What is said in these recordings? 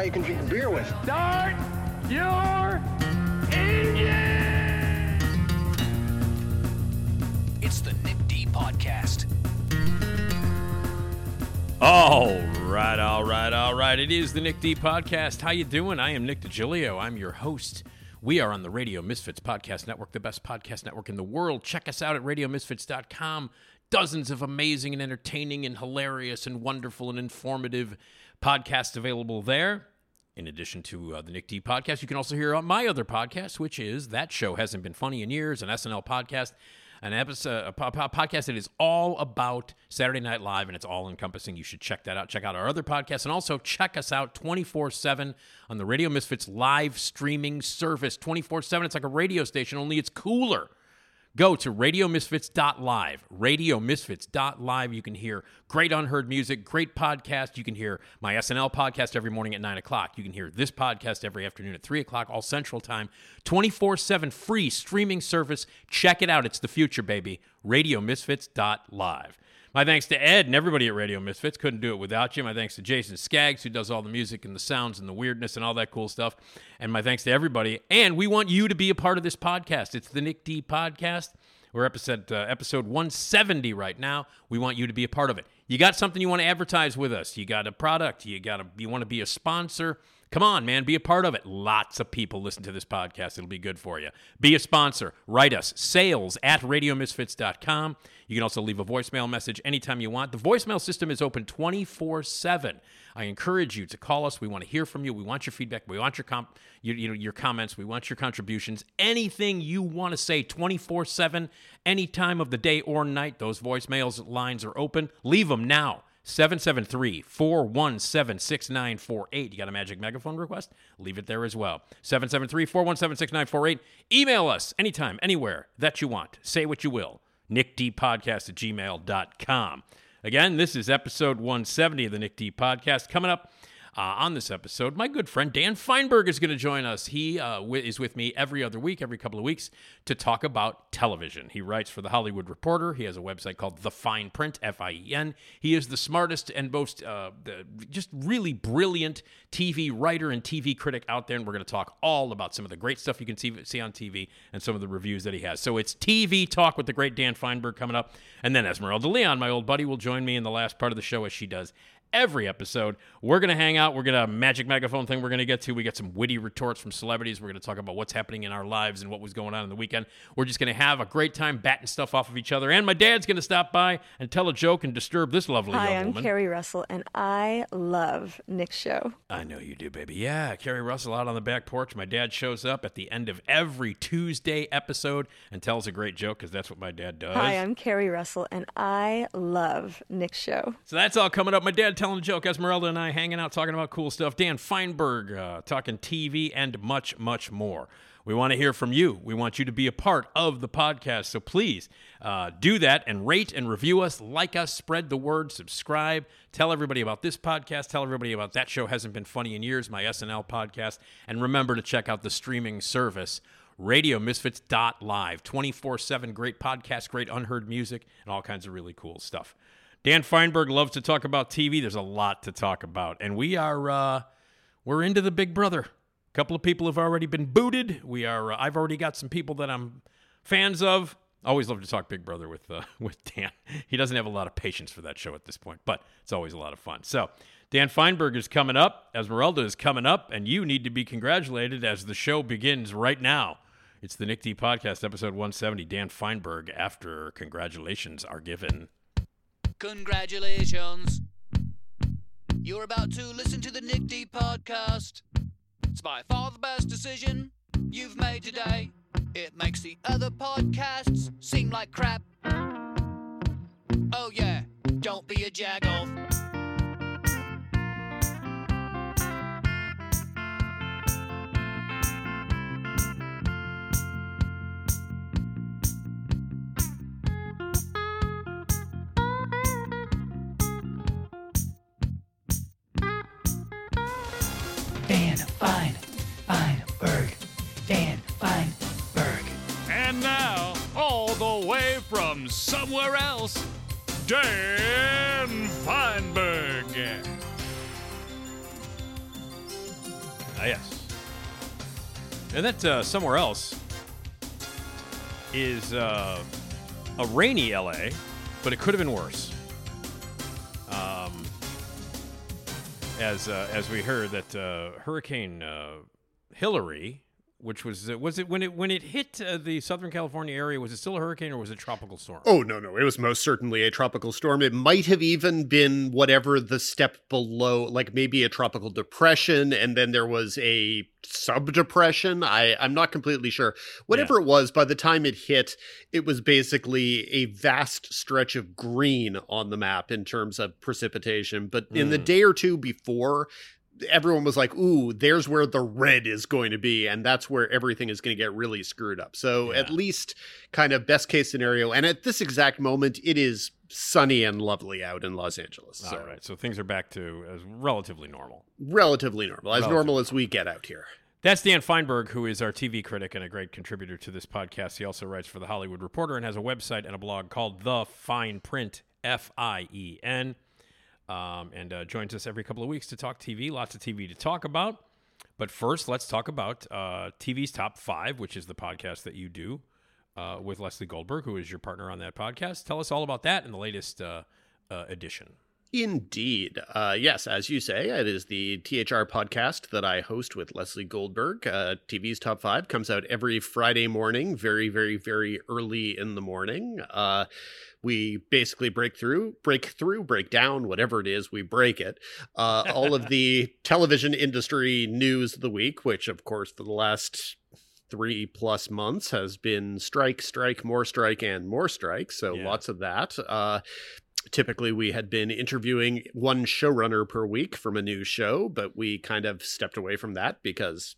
Guy you can drink beer with. start your engine! It's the Nick D Podcast. All right, all right, all right. It is the Nick D podcast. How you doing? I am Nick DiGilio. I'm your host. We are on the Radio Misfits Podcast Network, the best podcast network in the world. Check us out at radiomisfits.com. Dozens of amazing and entertaining and hilarious and wonderful and informative podcasts available there. In addition to uh, the Nick D podcast, you can also hear my other podcast, which is That Show Hasn't Been Funny in Years, an SNL podcast an episode a po- po- podcast that is all about Saturday Night Live and it's all encompassing. You should check that out. Check out our other podcasts and also check us out 24/7 on the Radio Misfits live streaming service. 24/7 it's like a radio station only it's cooler. Go to radiomisfits.live. Radiomisfits.live. You can hear great unheard music, great podcast. You can hear my SNL podcast every morning at 9 o'clock. You can hear this podcast every afternoon at 3 o'clock, all central time. 24 7 free streaming service. Check it out. It's the future, baby. Radiomisfits.live. My thanks to Ed and everybody at Radio Misfits. Couldn't do it without you. My thanks to Jason Skaggs, who does all the music and the sounds and the weirdness and all that cool stuff. And my thanks to everybody. And we want you to be a part of this podcast. It's the Nick D Podcast. We're episode uh, episode 170 right now. We want you to be a part of it. You got something you want to advertise with us? You got a product? You got a you want to be a sponsor? Come on, man, be a part of it. Lots of people listen to this podcast. It'll be good for you. Be a sponsor. Write us sales at radiomisfits.com. You can also leave a voicemail message anytime you want. The voicemail system is open 24 7. I encourage you to call us. We want to hear from you. We want your feedback. We want your comp, you, you know, your comments. We want your contributions. Anything you want to say 24 7, any time of the day or night. Those voicemails lines are open. Leave them now. 773 417 6948. You got a magic megaphone request? Leave it there as well. 773 417 6948. Email us anytime, anywhere that you want. Say what you will. NickDpodcast at gmail.com. Again, this is episode 170 of the Nick D Podcast. Coming up uh, on this episode, my good friend Dan Fienberg is going to join us. He uh, wi- is with me every other week, every couple of weeks, to talk about television. He writes for The Hollywood Reporter. He has a website called The Fien Print, F I E N. He is the smartest and most uh, the, just really brilliant TV writer and TV critic out there. And we're going to talk all about some of the great stuff you can see, see on TV and some of the reviews that he has. So it's TV Talk with the great Dan Fienberg coming up. And then Esmeralda Leon, my old buddy, will join me in the last part of the show as she does every episode. We're going to hang out. We're going to have a magic megaphone thing we're going to get to. We got some witty retorts from celebrities. We're going to talk about what's happening in our lives and what was going on in the weekend. We're just going to have a great time batting stuff off of each other. And my dad's going to stop by and tell a joke and disturb this lovely Hi, I'm woman. Keri Russell, and I love Nick's show. I know you do, baby. Yeah, Keri Russell out on the back porch. My dad shows up at the end of every Tuesday episode and tells a great joke because that's what my dad does. Hi, I'm Keri Russell, and I love Nick's show. So that's all coming up. My dad telling a joke, Esmeralda and I hanging out talking about cool stuff. Dan Fienberg uh, talking TV and much, much more. We want to hear from you. We want you to be a part of the podcast. So please uh, do that and rate and review us, like us, spread the word, subscribe, tell everybody about this podcast, tell everybody about that show hasn't been funny in years, my SNL podcast, and remember to check out the streaming service radiomisfits.live 24-7 great podcast great unheard music and all kinds of really cool stuff dan fienberg loves to talk about tv there's a lot to talk about. And we are uh, we're into the big brother. A couple of people have already been booted. We are uh, i've already got some people that i'm fans of. Always love to talk big brother with uh, with dan. He doesn't have a lot of patience for that show at this point but it's always a lot of fun. So dan fienberg is coming up. Esmeralda is coming up and you need to be congratulated as the show begins right now. It's the Nick D Podcast, episode 170. Dan Fienberg, after congratulations are given. Congratulations. You're about to listen to the Nick D podcast. It's by far the best decision you've made today. It makes the other podcasts seem like crap. Oh, yeah. don't be a jagoff. Fine, Fienberg. Dan Fienberg. And now, all the way from somewhere else, Dan Fienberg. Ah, yes. And that uh, somewhere else is uh, a rainy LA, but it could have been worse. As uh, as we heard that uh, Hurricane uh, Hillary, which was uh, was it when it when it hit uh, the Southern California area, was it still a hurricane or was it a tropical storm? Oh, no, no. It was most certainly a tropical storm. It might have even been whatever the step below, like maybe a tropical depression, and then there was a sub depression. I, I'm not completely sure. Whatever it was, by the time it hit, it was basically a vast stretch of green on the map in terms of precipitation. But in the Mm. day or two before, everyone was like, ooh, there's where the red is going to be. And that's where everything is going to get really screwed up. So, at least kind of best case scenario. And at this exact moment, it is sunny and lovely out in Los Angeles. So, All right, so things are back to as relatively normal. relatively normal, as Relatively normal as we get out here. That's Dan Fienberg, who is our TV critic and a great contributor to this podcast. He also writes for The Hollywood Reporter and has a website and a blog called The Fien Print, F I E N, um, and uh, joins us every couple of weeks to talk TV. Lots of TV to talk about. But first, let's talk about uh, TV's Top 5, which is the podcast that you do uh, with Leslie Goldberg, who is your partner on that podcast. Tell us all about that in the latest uh, uh, edition. Indeed. Uh, yes, as you say, it is the THR podcast that I host with Leslie Goldberg. Uh, TV's Top 5 comes out every Friday morning, very, very, very early in the morning. Uh, we basically break through, break through, break down, whatever it is, we break it. Uh, all of the television industry news of the week, which, of course, for the last three plus months has been strike, strike, more strike, and more strike. So Yeah. lots of that. Uh, typically we had been interviewing one showrunner per week from a new show but we kind of stepped away from that because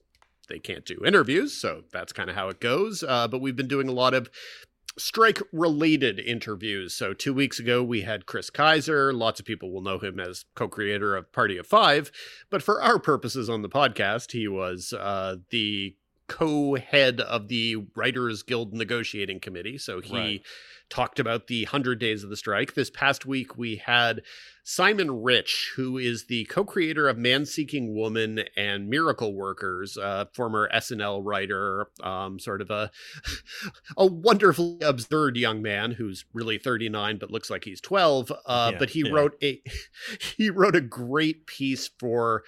they can't do interviews so that's kind of how it goes uh, but we've been doing a lot of strike related interviews. So two weeks ago we had chris keyser. Lots of people will know him as co-creator of party of five. But for our purposes on the podcast he was uh, the co-head of the writers guild negotiating committee so he Right. talked about the 100 days of the strike. This past week, we had Simon Rich, who is the co creator of Man Seeking Woman and Miracle Workers, uh, former SNL writer, um, sort of a, a wonderfully absurd young man who's really 39 but looks like he's 12. Uh, Yeah, but he yeah. wrote a he wrote a great piece for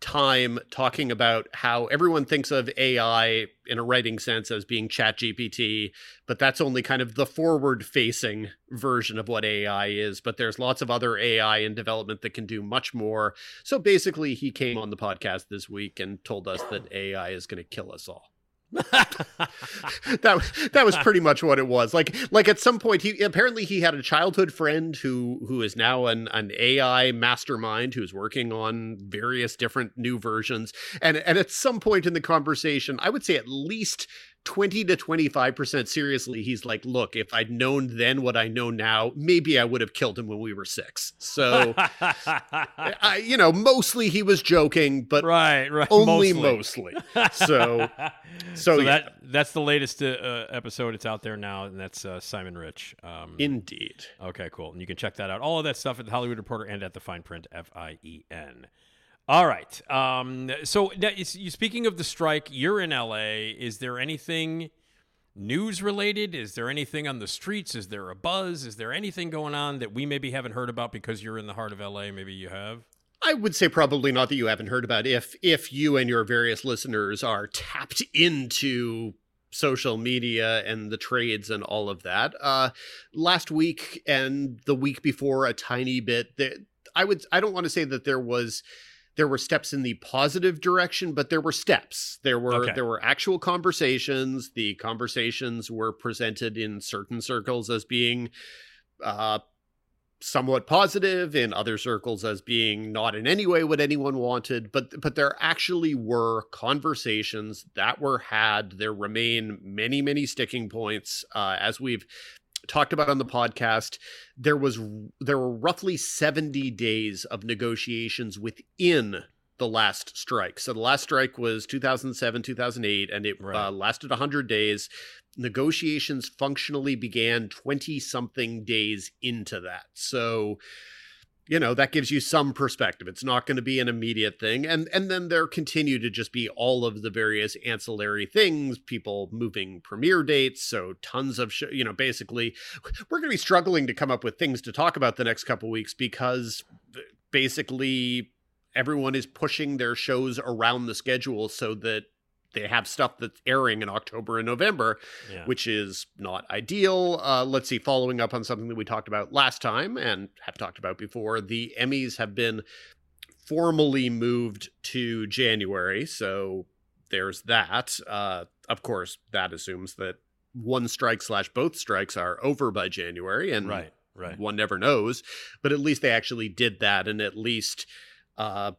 time talking about how everyone thinks of AI in a writing sense as being chat GPT, but that's only kind of the forward facing version of what AI is. But there's lots of other AI in development that can do much more. So basically, he came on the podcast this week and told us that AI is going to kill us all. that that was pretty much what it was. Like like at some point he apparently he had a childhood friend who who is now an an AI mastermind who's working on various different new versions. And and at some point in the conversation, I would say at least 20 to 25% seriously, he's like, look, if I'd known then what I know now, maybe I would have killed him when we were six. So I, you know, mostly he was joking, but right, right. only mostly. So So, so, yeah. that that's the latest uh, uh, episode. It's out there now, and that's uh, Simon Rich. Um, indeed. okay, cool. And you can check that out. All of that stuff at the Hollywood Reporter and at the Fien Print, F I E N. All right. Um, so, you- speaking of the strike, you're in LA. Is there anything news related? Is there anything on the streets? Is there a buzz? Is there anything going on that we maybe haven't heard about because you're in the heart of LA? Maybe you have. I would say probably not that you haven't heard about if if you and your various listeners are tapped into social media and the trades and all of that. Uh last week and the week before a tiny bit there I would I don't want to say that there was there were steps in the positive direction, but there were steps. There were Okay. there were actual conversations. The conversations were presented in certain circles as being uh somewhat positive in other circles as being not in any way what anyone wanted but but there actually were conversations that were had there remain many many sticking points uh, as we've talked about on the podcast there was there were roughly 70 days of negotiations within the last strike. So the last strike was 2007 2008 and it Right. uh, lasted 100 days. Negotiations functionally began 20 something days into that. So you know that gives you some perspective. It's not going to be an immediate thing. And and then there continue to just be all of the various ancillary things people moving premiere dates so tons of sh- you know basically we're going to be struggling to come up with things to talk about the next couple weeks because basically everyone is pushing their shows around the schedule so that they have stuff that's airing in October and November Yeah. which is not ideal. Uh, let's see, following up on something that we talked about last time and have talked about before, the Emmys have been formally moved to January. So there's that. Uh, of course, that assumes that one strike slash both strikes are over by January, and right. Right. one never knows. But at least they actually did that, and at least. Uh,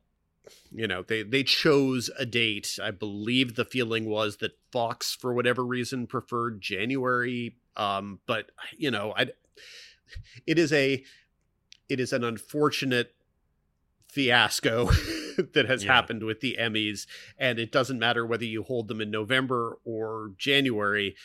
you know they they chose a date. I believe the feeling was that fox for whatever reason preferred january. Um but you know i it is a it is an unfortunate fiasco that has Yeah. happened with the emmys and it doesn't matter whether you hold them in november or january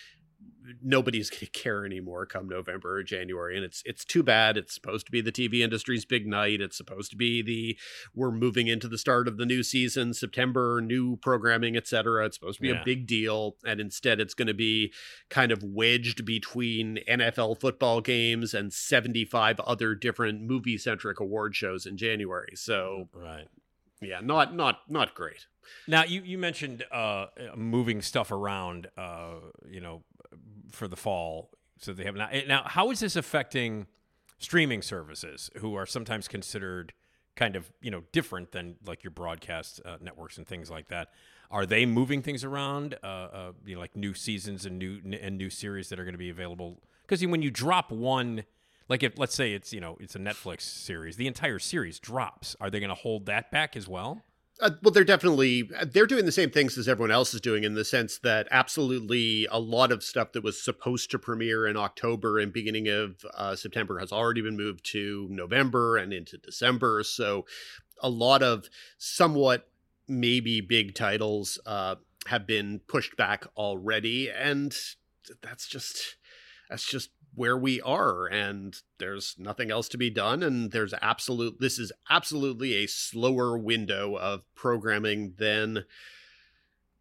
nobody's going to care anymore come November or January and it's it's too bad. It's supposed to be the TV industry's big night. It's supposed to be the we're moving into the start of the new season September new programming etc it's supposed to be Yeah. a big deal and instead it's going to be kind of wedged between NFL football games and 75 other different movie centric award shows in January. So Right. yeah not not not great. Now you you mentioned uh, moving stuff around, uh, you know, for the fall. So they have not now. How is this affecting streaming services, who are sometimes considered kind of you know different than like your broadcast uh, networks and things like that? Are they moving things around, uh, uh, you know, like new seasons and new and new series that are going to be available? Because when you drop one, like if let's say it's you know it's a Netflix series, the entire series drops. Are they going to hold that back as well? Uh, well, they're definitely they're doing the same things as everyone else is doing in the sense that absolutely a lot of stuff that was supposed to premiere in October and beginning of uh, September has already been moved to November and into December. So a lot of somewhat maybe big titles uh, have been pushed back already, and that's just that's just where we are and there's nothing else to be done and there's absolute this is absolutely a slower window of programming than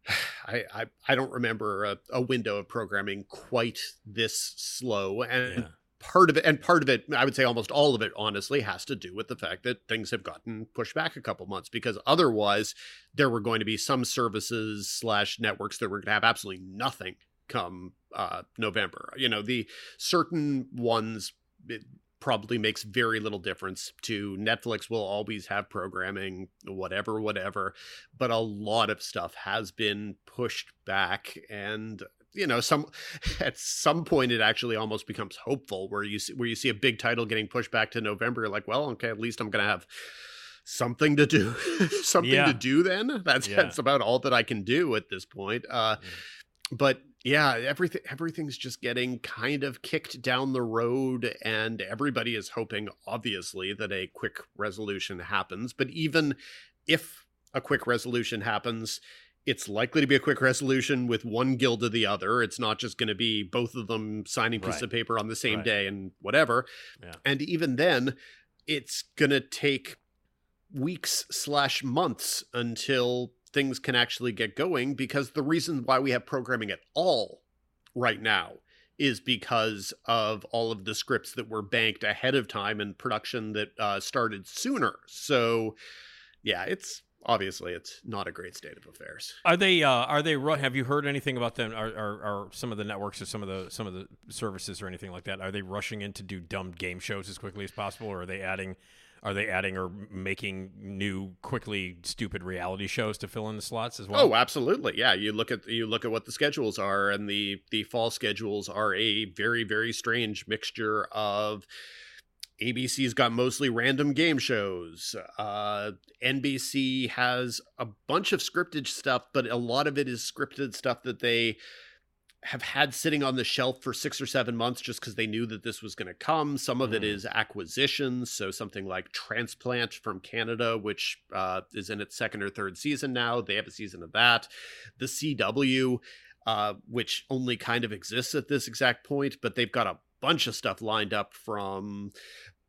I, I I don't remember a, a window of programming quite this slow and Yeah. part of it and part of it I would say almost all of it honestly has to do with the fact that things have gotten pushed back a couple months because otherwise there were going to be some services slash networks that were going to have absolutely nothing come uh November you know the certain ones it probably makes very little difference to Netflix will always have programming whatever whatever but a lot of stuff has been pushed back and you know some at some point it actually almost becomes hopeful where you see, where you see a big title getting pushed back to November you're like well okay at least I'm going to have something to do something Yeah. to do then that's Yeah. that's about all that I can do at this point uh but yeah everything everything's just getting kind of kicked down the road and everybody is hoping obviously that a quick resolution happens but even if a quick resolution happens it's likely to be a quick resolution with one guild or the other it's not just going to be both of them signing piece Right. of paper on the same Right. day and whatever Yeah. and even then it's going to take weeks slash months until things can actually get going because the reason why we have programming at all right now is because of all of the scripts that were banked ahead of time and production that uh, started sooner so yeah it's obviously it's not a great state of affairs Are they? Uh, are they? Have you heard anything about them? Are, are, are some of the networks or some of the some of the services or anything like that? Are they rushing in to do dumb game shows as quickly as possible, or are they adding? Are they adding or making new, quickly stupid reality shows to fill in the slots as well? Oh, absolutely. Yeah, you look at you look at what the schedules are, and the the fall schedules are a very very strange mixture of ABC's got mostly random game shows. Uh, NBC has a bunch of scripted stuff, but a lot of it is scripted stuff that they have had sitting on the shelf for six or seven months just because they knew that this was going to come. Some of it Mhm. is acquisitions. So something like Transplant from Canada, which uh, is in its second or third season now. They have a season of that. The CW, uh, which only kind of exists at this exact point, but they've got a bunch of stuff lined up from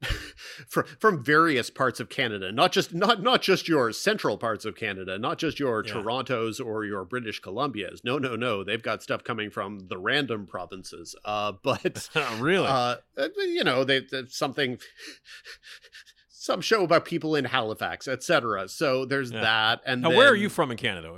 from from various parts of Canada, not just not not just your central parts of Canada, not just your Yeah. Torontos or your British Columbias. No, no, no. They've got stuff coming from the random provinces. Uh, but really? uh, uh, you know, they, they something. Some show about people in Halifax, etc. So there's Yeah. that, and now, where are you from in Canada?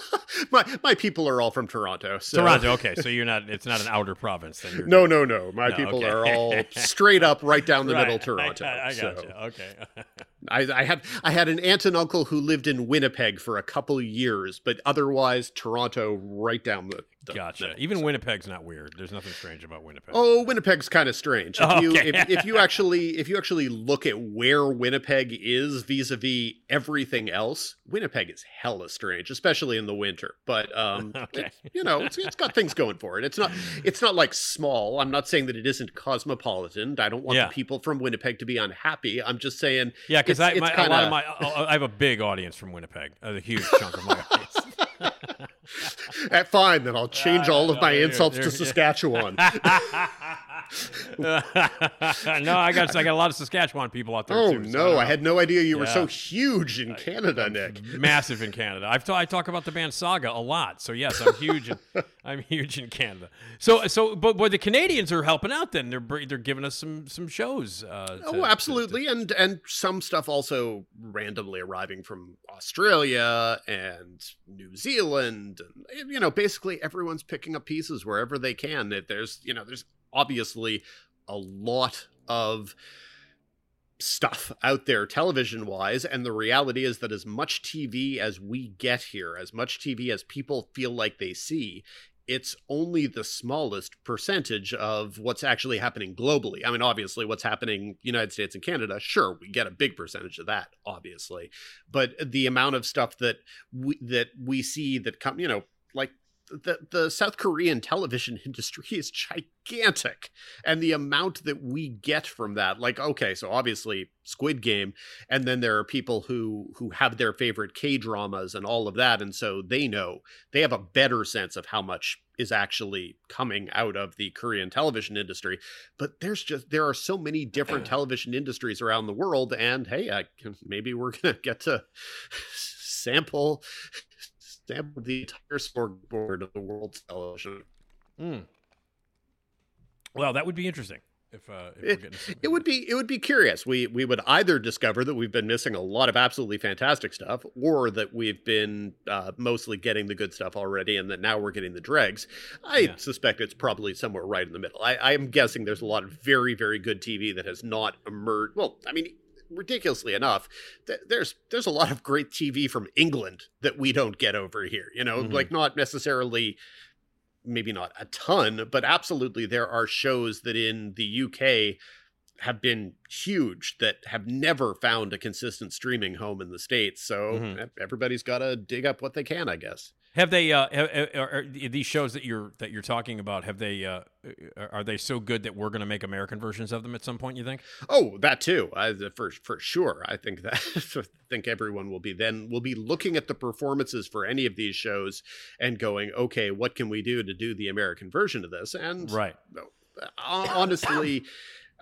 My my people are all from Toronto. So. Toronto. Okay, so you're not. It's not an outer province. Then you're No, no, no. My No, people okay. are all straight up, right down the Right, middle, I- Toronto. I, I so. gotcha. Okay. I, I had I had an aunt and uncle who lived in Winnipeg for a couple years, but otherwise Toronto, right down the. the gotcha. middle. Even Winnipeg's not weird. There's nothing strange about Winnipeg. Oh, Winnipeg's kind of strange. If you Okay. if, if you actually if you actually look at where Winnipeg is vis-a-vis everything else, Winnipeg is hella strange, especially in the winter. But um, Okay. you know, it's, it's got things going for it. It's not it's not like small. I'm not saying that it isn't cosmopolitan. I don't want Yeah. the people from Winnipeg to be unhappy. I'm just saying. Yeah, because it's- I, my, a lot kinda- my, I have a big audience from Winnipeg, a huge chunk of my audience. Fine, then I'll change Uh, all of my insults to Saskatchewan. no, I got I got a lot of Saskatchewan people out there. oh too, so no, don't I had no idea you were so huge in Canada, Nick. massive in Canada. I've I talk about the band Saga a lot, so yes, I'm huge. In, I'm huge in Canada. So so, but but the Canadians are helping out. Then they're they're giving us some some shows. Uh, to- Oh, to- absolutely, and and some stuff also randomly arriving from Australia and New Zealand, and you know, basically everyone's picking up pieces wherever they can. That there's you know, there's obviously a lot of stuff out there television wise and the reality is that as much TV as we get here as much TV as people feel like they see it's only the smallest percentage of what's actually happening globally. I mean, obviously, what's happening United States and Canada, sure, we get a big percentage of that, obviously, but the amount of stuff that we that we see that come, you know, like the the South Korean television industry is gigantic, and the amount that we get from that, like, okay, so obviously Squid Game, and then there are people who who have their favorite K dramas and all of that, and so they know they have a better sense of how much is actually coming out of the Korean television industry. But there's just there are so many different television industries around the world, and hey, I, maybe we're gonna get to sample sample the entire smorgasbord of the world's television. Mm. Well, that would be interesting if, uh, if we're It, getting. it would be it would be curious. We we would either discover that we've been missing a lot of absolutely fantastic stuff, or that we've been uh, mostly getting the good stuff already, and that now we're getting the dregs. I Yeah. suspect it's probably somewhere right in the middle. I, I am guessing there's a lot of very very good TV that has not emerged. Well, I mean. Ridiculously enough, th- there's there's a lot of great TV from England that we don't get over here. You know, Mhm. like not necessarily maybe not a ton, but absolutely there are shows that in the UK have been huge that have never found a consistent streaming home in the states. So Mhm. e- everybody's got to dig up what they can, I guess. Have they? Uh, have, are, these shows that you're that you're talking about? Have they? Uh, are they so good that we're going to make American versions of them at some point? You think? Oh, that too. I, for for sure. I think that I think everyone will be then will be looking at the performances for any of these shows and going, okay, what can we do to do the American version of this? And Right. honestly,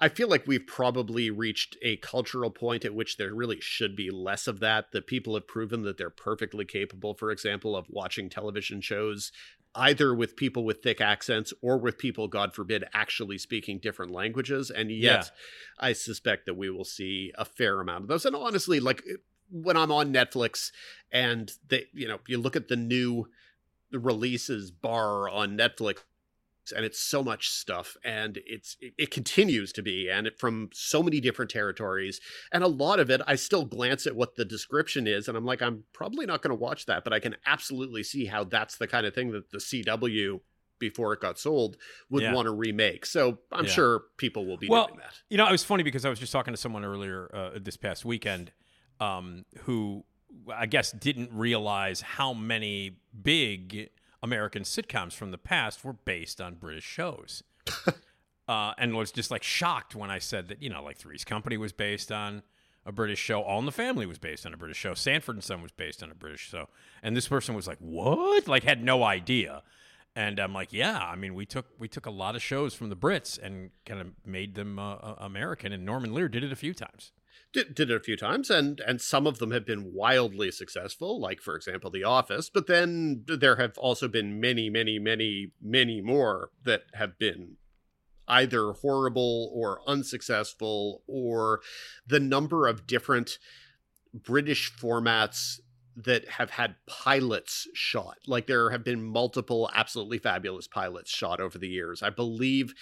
I feel like we've probably reached a cultural point at which there really should be less of that. That people have proven that they're perfectly capable, for example, of watching television shows either with people with thick accents or with people, God forbid, actually speaking different languages. And yet, I suspect that we will see a fair amount of those. And honestly, like eh, when I'm on Netflix and they, you know, you look at the new releases bar on Netflix and it's so much stuff and it's it, it continues to be and it from so many different territories and a lot of it i still glance at what the description is and i'm like i'm probably not going to watch that but i can absolutely see how that's the kind of thing that the cw before it got sold would Yeah. want to remake. So I'm Yeah. sure people will be well, doing that. you know, it was funny because I was just talking to someone earlier uh, this past weekend um, who I guess didn't realize how many big American sitcoms from the past were based on British shows. uh, and was just like shocked when I said that, you know, like Three's Company was based on a British show. All in the Family was based on a British show. Sanford and Son was based on a British show. And this person was like, what? Like, had no idea. And I'm like, yeah. I mean, we took we took a lot of shows from the Brits and kind of made them uh, uh, American. And Norman Lear did it a few times. Did, did it a few times, and and some of them have been wildly successful, like for example, The Office. But then there have also been many, many, many, many more that have been either horrible or unsuccessful, or the number of different British formats that have had pilots shot. Like there have been multiple absolutely fabulous pilots shot over the years. I believe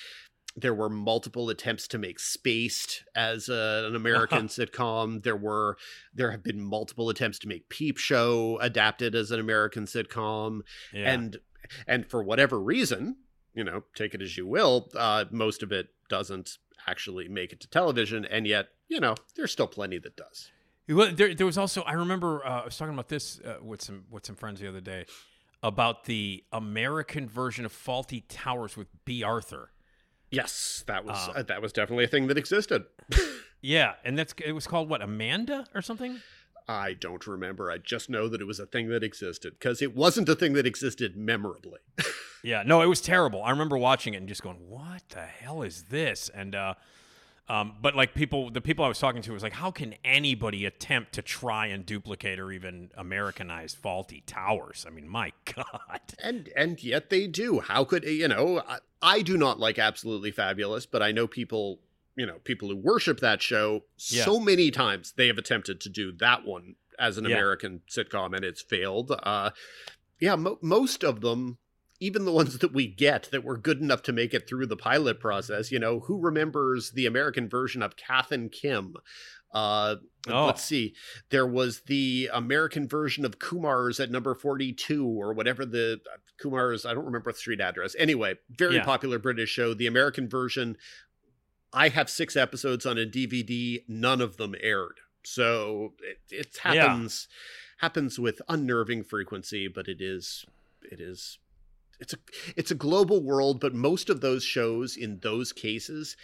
there were multiple attempts to make Spaced as a, an American sitcom. There were there have been multiple attempts to make Peep Show adapted as an American sitcom, Yeah. and and for whatever reason, you know, take it as you will, uh, most of it doesn't actually make it to television, and yet you know there's still plenty that does. Well, there, there was also I remember uh, I was talking about this uh, with some with some friends the other day about the American version of Fawlty Towers with Bea Arthur. Yes, that was Uh, uh, that was definitely a thing that existed. Yeah, and that's it was called what Amanda or something. I don't remember. I just know that it was a thing that existed because it wasn't a thing that existed memorably. Yeah, no, it was terrible. I remember watching it and just going, "What the hell is this?" And uh, um, but like people, the people I was talking to was like, "How can anybody attempt to try and duplicate or even Americanize Fawlty Towers?" I mean, my God. and and yet they do. How could you know? I, I do not like Absolutely Fabulous, but I know people, you know, people who worship that show. Yeah. So many times they have attempted to do that one as an Yeah. American sitcom, and it's failed. Uh, yeah, mo- most of them. Even the ones that we get that were good enough to make it through the pilot process, you know, who remembers the American version of Kath and Kim? Uh, Oh. Let's see. There was the American version of Kumars at number 42 or whatever the Kumars, I don't remember the street address. Anyway, very Yeah. popular British show. The American version, I have six episodes on a DVD, none of them aired. So it, it Yeah. happens happens with unnerving frequency, but it is it is it's a it's a global world, but most of those shows in those cases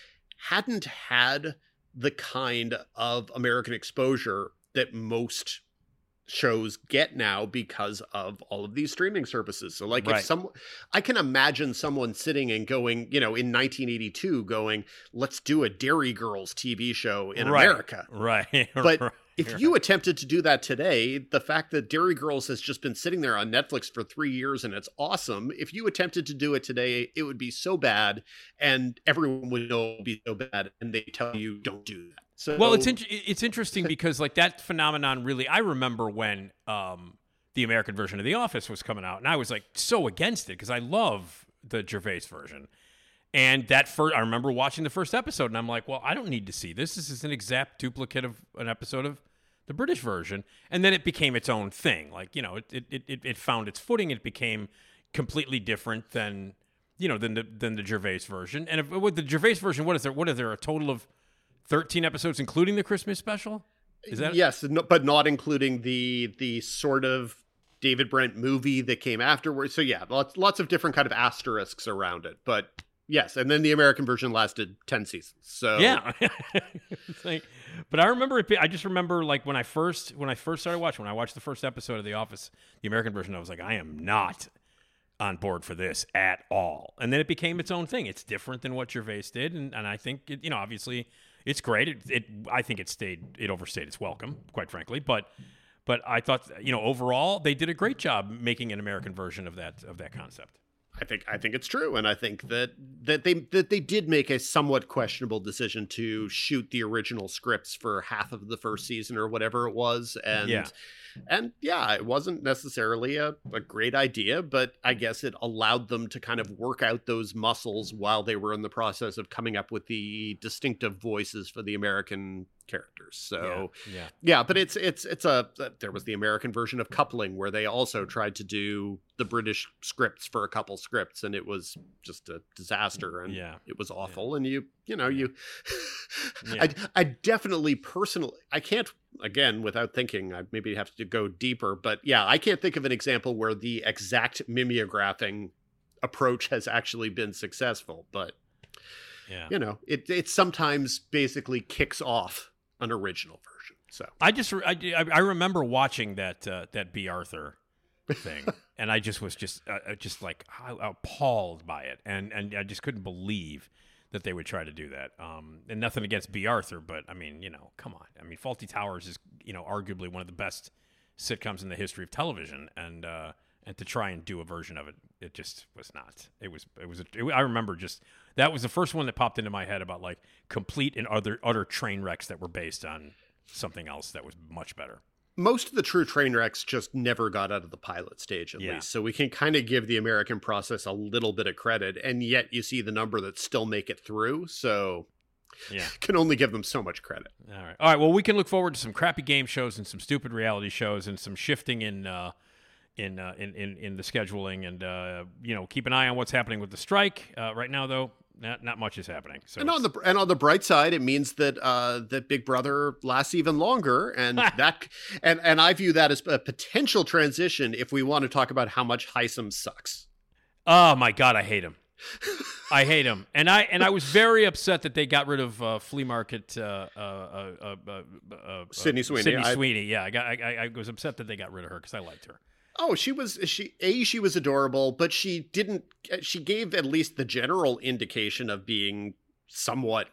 hadn't had the kind of American exposure that most shows get now because of all of these streaming services. So like Right. if some I can imagine someone sitting and going, you know, in 1982 going, let's do a Derry Girls TV show in Right. America. Right. But right. If you attempted to do that today, the fact that Derry Girls has just been sitting there on Netflix for three years and it's awesome, if you attempted to do it today, it would be so bad and everyone would know it would be so bad and they tell you don't do that. So Well, it's in- it's interesting because like that phenomenon really I remember when um, the American version of The Office was coming out, and I was like so against it because I love the Gervais version. And that first, I remember watching the first episode, and I'm like, well, I don't need to see this. This is an exact duplicate of an episode of the British version. And then it became its own thing. Like you know, it it it, it found its footing. It became completely different than you know than the than the Gervais version. And if, with the Gervais version, what is there? What is there? A total of 13 episodes, including the Christmas special? Is that yes, no, but not including the the sort of David Brent movie that came afterwards. So yeah, lots lots of different kind of asterisks around it. But yes, and then the American version lasted ten seasons. So Yeah. Like- but I remember it. I just remember like when I first when I first started watching when I watched the first episode of The Office, the American version. I was like, I am not on board for this at all. And then it became its own thing. It's different than what Gervais did, and, and I think it, you know obviously it's great. It, it I think it stayed it overstayed its welcome, quite frankly. But but I thought you know overall they did a great job making an American version of that of that concept. I think I think it's true, and I think that that they that they did make a somewhat questionable decision to shoot the original scripts for half of the first season or whatever it was, and Yeah. and yeah, it wasn't necessarily a, a great idea, but I guess it allowed them to kind of work out those muscles while they were in the process of coming up with the distinctive voices for the American characters. So yeah. yeah, but it's it's it's a uh, there was the American version of coupling where they also tried to do the British scripts for a couple scripts and it was just a disaster and Yeah. it was awful and you you know you Yeah. I I definitely personally I can't again without thinking I maybe have to go deeper but yeah I can't think of an example where the exact mimeographing approach has actually been successful but yeah. you know it it sometimes basically kicks off an original version so I just I, I remember watching that uh, that Bea Arthur thing, and I just was just uh, uh, just like appalled by it, and and I just couldn't believe that they would try to do that. Um, and nothing against Bea Arthur, but I mean, you know, come on. I mean, Fawlty Towers is you know arguably one of the best sitcoms in the history of television, and uh, and to try and do a version of it, it just was not. It was it was. A, it, I remember just that was the first one that popped into my head about like complete and other utter train wrecks that were based on something else that was much better. most of the true train wrecks just never got out of the pilot stage at Yeah. least so we can kind of give the american process a little bit of credit and yet you see the number that still make it through so Yeah. can only give them so much credit All right. All right. Well, we can look forward to some crappy game shows and some stupid reality shows and some shifting in uh, in, uh, in in in the scheduling and uh, you know keep an eye on what's happening with the strike. Uh, right now, though, not not much is happening. So and on the and on the bright side, it means that uh, that Big Brother lasts even longer, and that and and I view that as a potential transition if we want to talk about how much Hisam sucks. oh my god, I hate him. I hate him, and I and I was very upset that they got rid of uh, flea market uh, uh, uh, uh, uh, uh, Sydney Sweeney. Sydney I- Sweeney, yeah, I got I, I- I was upset that they got rid of her because I liked her. Oh, she was she a she was adorable, but she didn't. She gave at least the general indication of being somewhat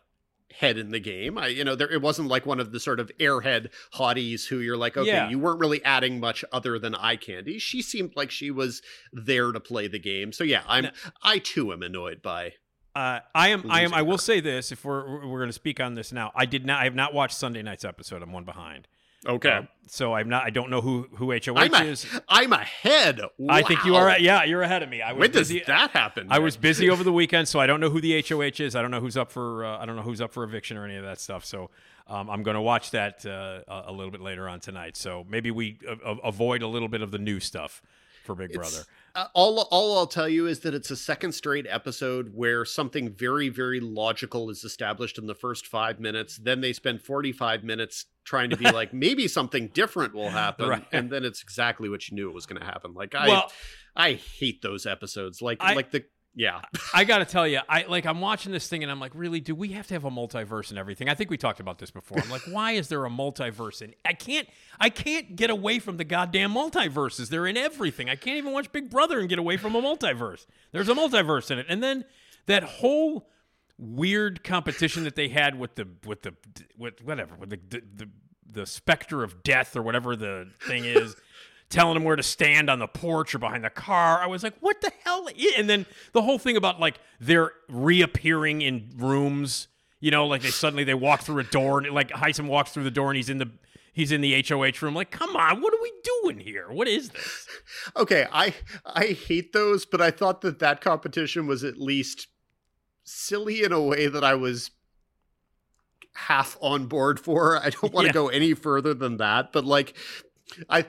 head in the game. I you know there it wasn't like one of the sort of airhead hotties who you're like okay Yeah. you weren't really adding much other than eye candy. She seemed like she was there to play the game. So yeah, I'm I too am annoyed by Uh, I am. I am. Losing I will say this: if we're we're going to speak on this now, I did not. I have not watched Sunday night's episode. I'm one behind. Okay. Uh, so I'm not. I don't know who who HOH I'm, a, is. I'm ahead. I think you are. Yeah, you're ahead of me. I was When does busy. that happen? I was busy over the weekend, so I don't know who the HOH is. I don't know who's up for. Uh, I don't know who's up for eviction or any of that stuff. So um, I'm going to watch that uh, a little bit later on tonight. So maybe we uh, avoid a little bit of the new stuff for Big Brother. Uh, all all I'll tell you is that it's a second straight episode where something very very logical is established in the first 5 minutes. Then they spend 45 minutes trying to be like maybe something different will happen. Right. and then it's exactly what you knew it was going to happen. Like I Well- I hate those episodes. Like I- like the yeah I got to tell you, I like I'm watching this thing and I'm like, really? Do we have to have a multiverse and everything? I think we talked about this before. I'm like, why is there a multiverse? And I can't, I can't get away from the goddamn multiverses. They're in everything. I can't even watch Big Brother and get away from a multiverse. There's a multiverse in it, and then that whole weird competition that they had with the with the with whatever with the the, the, the specter of death or whatever the thing is telling them where to stand on the porch or behind the car i was like what the hell and then the whole thing about like they're reappearing in rooms you know like they suddenly they walk through a door and like Hisam walks through the door and he's in the he's in the HOH room like come on what are we doing here what is this okay I I hate those but I thought that that competition was at least silly in a way that I was half on board for. I don't want to Yeah. go any further than that, but like I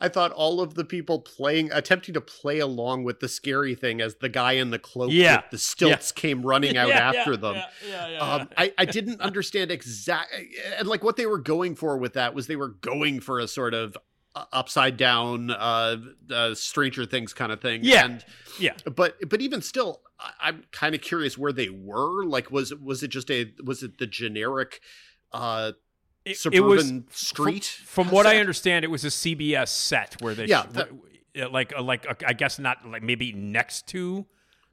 I thought all of the people playing attempting to play along with the scary thing as the guy in the cloak Yeah. with the stilts came running out Yeah, after yeah, them. yeah, yeah, yeah, Um, I, I didn't understand exactly and like what they were going for with that was they were going for a sort of uh, upside down uh, uh stranger things kind of thing Yeah. and yeah but but even still I, i'm kind of curious where they were like was was it just a was it the generic uh It- it was- from- street From, what I understand, it was a CBS set where they, Yeah, sh- that- uh, like, uh, like uh, I guess not like maybe next to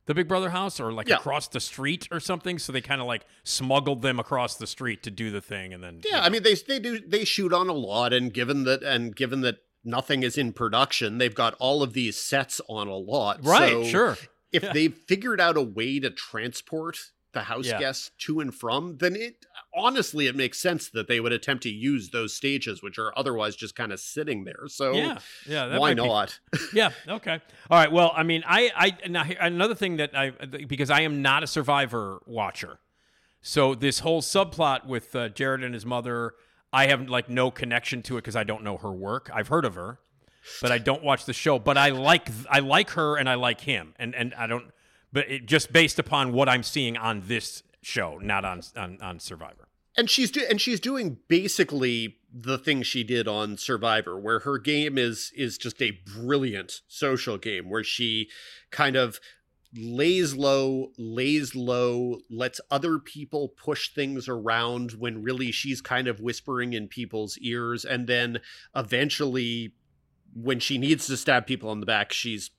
the Big Brother house or like Yeah. across the street or something. So they kind of like smuggled them across the street to do the thing, and then yeah i mean they they do they shoot on a lot and given that and given that nothing is in production they've got all of these sets on a lot right, So sure, if Yeah. they've figured out a way to transport the house Yeah. guests to and from then it honestly it makes sense that they would attempt to use those stages which are otherwise just kind of sitting there so yeah, yeah. That why might be- not yeah. Okay. All right. Well, I mean, I, I now another thing that I because I am not a Survivor watcher. So this whole subplot with uh, Jared and his mother, I have like no connection to it because I don't know her work. I've heard of her, but I don't watch the show. But I like I like her and I like him, and and I don't. But it, just based upon what I'm seeing on this show, not on on, on Survivor. and she's do- and she's doing basically the thing she did on Survivor, where her game is is just a brilliant social game, where she kind of lays low, lays low, lets other people push things around when really she's kind of whispering in people's ears, and then eventually, when she needs to stab people on the back, she's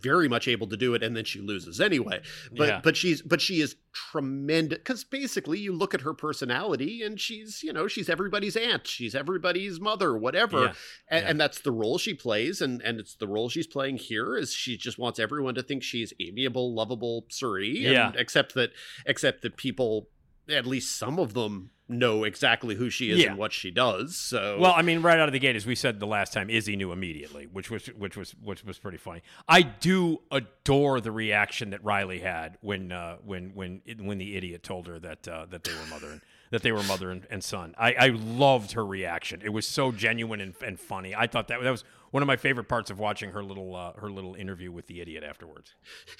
very much able to do it and then she loses anyway but Yeah. but she's but she is tremendous because basically you look at her personality and she's you know she's everybody's aunt she's everybody's mother whatever Yeah. and, Yeah. and that's the role she plays and and it's the role she's playing here is she just wants everyone to think she's amiable lovable Suri and Yeah. except that except that people at least some of them know exactly who she is Yeah. and what she does so Well, I mean, right out of the gate, as we said the last time, Izzy knew immediately, which was which was which was pretty funny. I do adore the reaction that Riley had when uh, when when when the idiot told her that uh, that they were mother and that they were mother and, and son. I, I loved her reaction. It was so genuine and, and funny. I thought that that was one of my favorite parts of watching her little uh, her little interview with the idiot afterwards.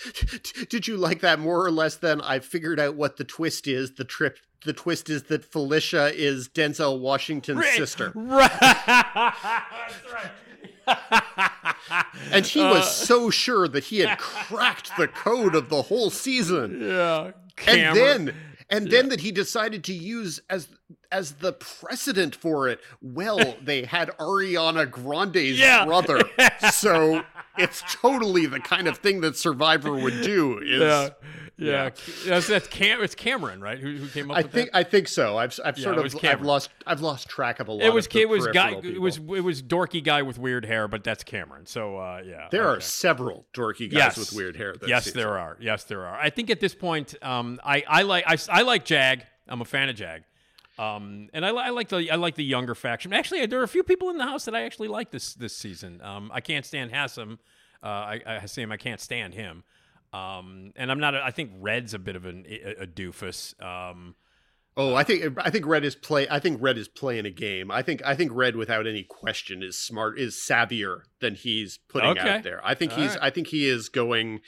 Did you like that more or less than I figured out what the twist is? The trip the twist is that Felicia is Denzel Washington's sister. Right. That's right. And he was so sure that he had cracked the code of the whole season. yeah. And then and then that he decided to use as as the precedent for it. Well, they had Ariana Grande's Yeah. brother. So it's totally the kind of thing that Survivor would do. Is yeah, yeah. That's, that's Cam. It's Cameron, right? Who, who came up I with think that? I think so. I've I've Yeah, sort of I've lost I've lost track of a lot. It was of the it was guy peripheral it was it was dorky guy with weird hair, but that's Cameron. So uh, yeah, There are several dorky guys yes with weird hair. Yes, season. there are. Yes, there are. I think at this point, um, I I like I, I like Jag. I'm a fan of Jag. Um, and I, I like the I like the younger faction. Actually, there are a few people in the house that I actually like this this season. Um, I can't stand Hisam. Uh, I, I Hisam, I can't stand him. Um, and I'm not. A, I think Red's a bit of an, a, a doofus. Um, Oh, I think I think Red is play. I think Red is playing a game. I think I think Red, without any question, is smart, is savvier than he's putting Okay. out there. I think All he's. right. I think he is going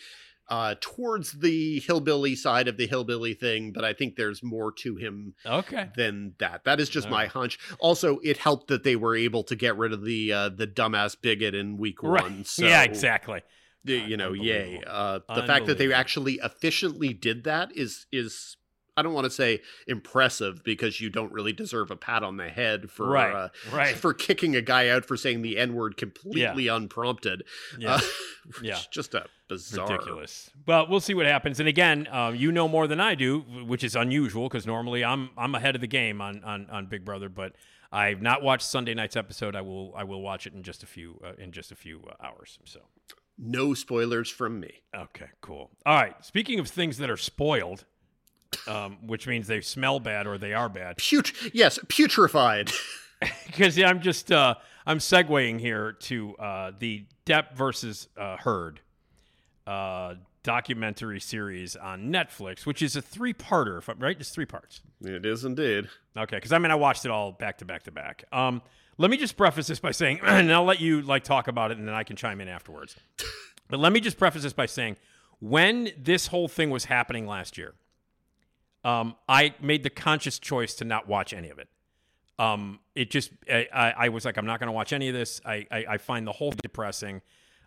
uh, towards the hillbilly side of the hillbilly thing, but I think there's more to him okay. than that. That is just All my right. hunch. Also, it helped that they were able to get rid of the uh, the dumbass bigot in week Right. one. So yeah, exactly. You know, yay. Uh, the fact that they actually efficiently did that is is I don't want to say impressive because you don't really deserve a pat on the head for Right, uh, right. for kicking a guy out for saying the n word completely unprompted. Yeah. Uh, Yeah. just a bizarre. ridiculous. Well, we'll see what happens. And again, um, you know more than I do, which is unusual because normally I'm I'm ahead of the game on, on on Big Brother. But I've not watched Sunday night's episode. I will I will watch it in just a few uh, in just a few uh, hours. So No spoilers from me. okay, cool. All right. Speaking of things that are spoiled, um, which means they smell bad or they are bad. Put yes, putrefied. because I'm just uh, I'm segueing here to uh, the Depp versus uh, Heard uh, documentary series on Netflix, which is a three-parter. If I'm right, it's three parts. it is indeed. Okay, because I mean I watched it all back to back to back. Um, let me just preface this by saying, and I'll let you like talk about it, and then I can chime in afterwards. but let me just preface this by saying, when this whole thing was happening last year, um, I made the conscious choice to not watch any of it. Um, it just I, I, I was like, I'm not going to watch any of this. I, I I find the whole thing depressing.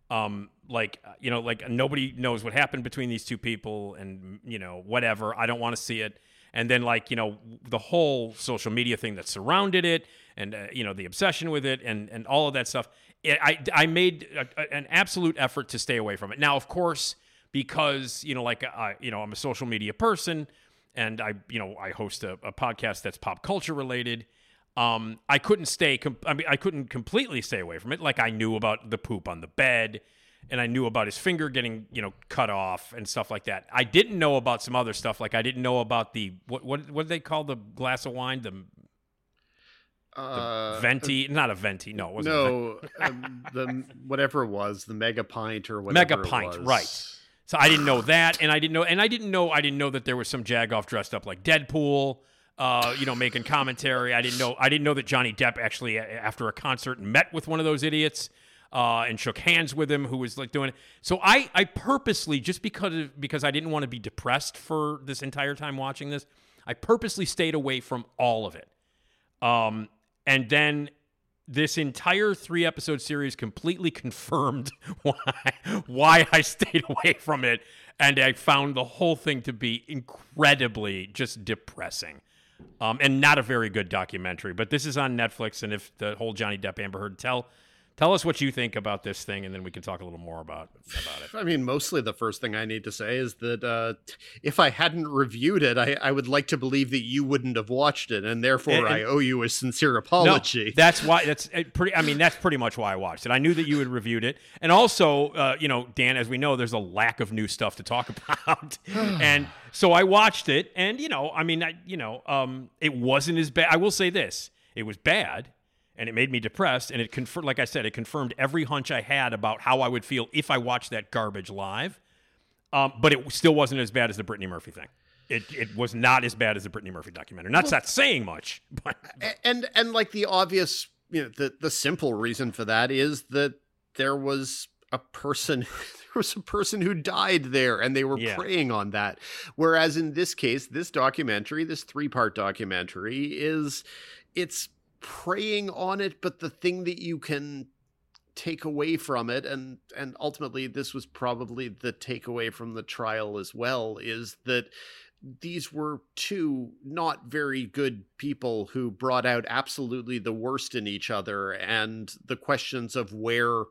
Um, like you know, like nobody knows what happened between these two people, and you know, whatever. I don't want to see it. And then like you know, the whole social media thing that surrounded it, and uh, you know, the obsession with it, and and all of that stuff. It, I I made a, an absolute effort to stay away from it. Now, of course, because you know, like I you know, I'm a social media person and I, you know, I host a, a podcast that's pop culture related. Um, I couldn't stay. Com- I mean, I couldn't completely stay away from it. Like I knew about the poop on the bed, and I knew about his finger getting, you know, cut off and stuff like that. I didn't know about some other stuff. Like I didn't know about the what what what do they call the glass of wine? The, the Uh, venti? Not a venti. No, it wasn't. a no, um, the whatever it was, the mega pint or whatever. Mega pint, was. right. So I didn't know that, and I didn't know, and I didn't know, I didn't know that there was some jagoff dressed up like Deadpool, uh, you know, making commentary. I didn't know, I didn't know that Johnny Depp actually, after a concert, met with one of those idiots uh, and shook hands with him, who was like doing it. So I, I purposely, just because of, because I didn't want to be depressed for this entire time watching this, I purposely stayed away from all of it. Um, and then this entire three episode series completely confirmed why why I stayed away from it, and I found the whole thing to be incredibly just depressing. Um, and not a very good documentary, but this is on Netflix, and if the whole Johnny Depp Amber Heard tell tell us what you think about this thing, and then we can talk a little more about about it. I mean, mostly the first thing I need to say is that uh, if I hadn't reviewed it, I, I would like to believe that you wouldn't have watched it, and therefore And- I owe you a sincere No, apology. that's why. That's uh, pretty. I mean, that's pretty much why I watched it. I knew that you had reviewed it, and also, uh, you know, Dan, as we know, there's a lack of new stuff to talk about, and so I watched it, and you know, I mean, I, you know, um, it wasn't as bad. I will say this: it was bad, and it made me depressed, and it confirmed, like I said, it confirmed every hunch I had about how I would feel if I watched that garbage live. Um, but it still wasn't as bad as the Brittany Murphy thing. It, it was not as bad as the Brittany Murphy documentary. Not that's saying much, but and and like the obvious you know the the simple reason for that is that there was a person there was a person who died there and they were Yeah. preying on that whereas in this case this documentary this three part documentary is it's preying on it but the thing that you can take away from it and and ultimately this was probably the takeaway from the trial as well is that these were two not very good people who brought out absolutely the worst in each other and the questions of where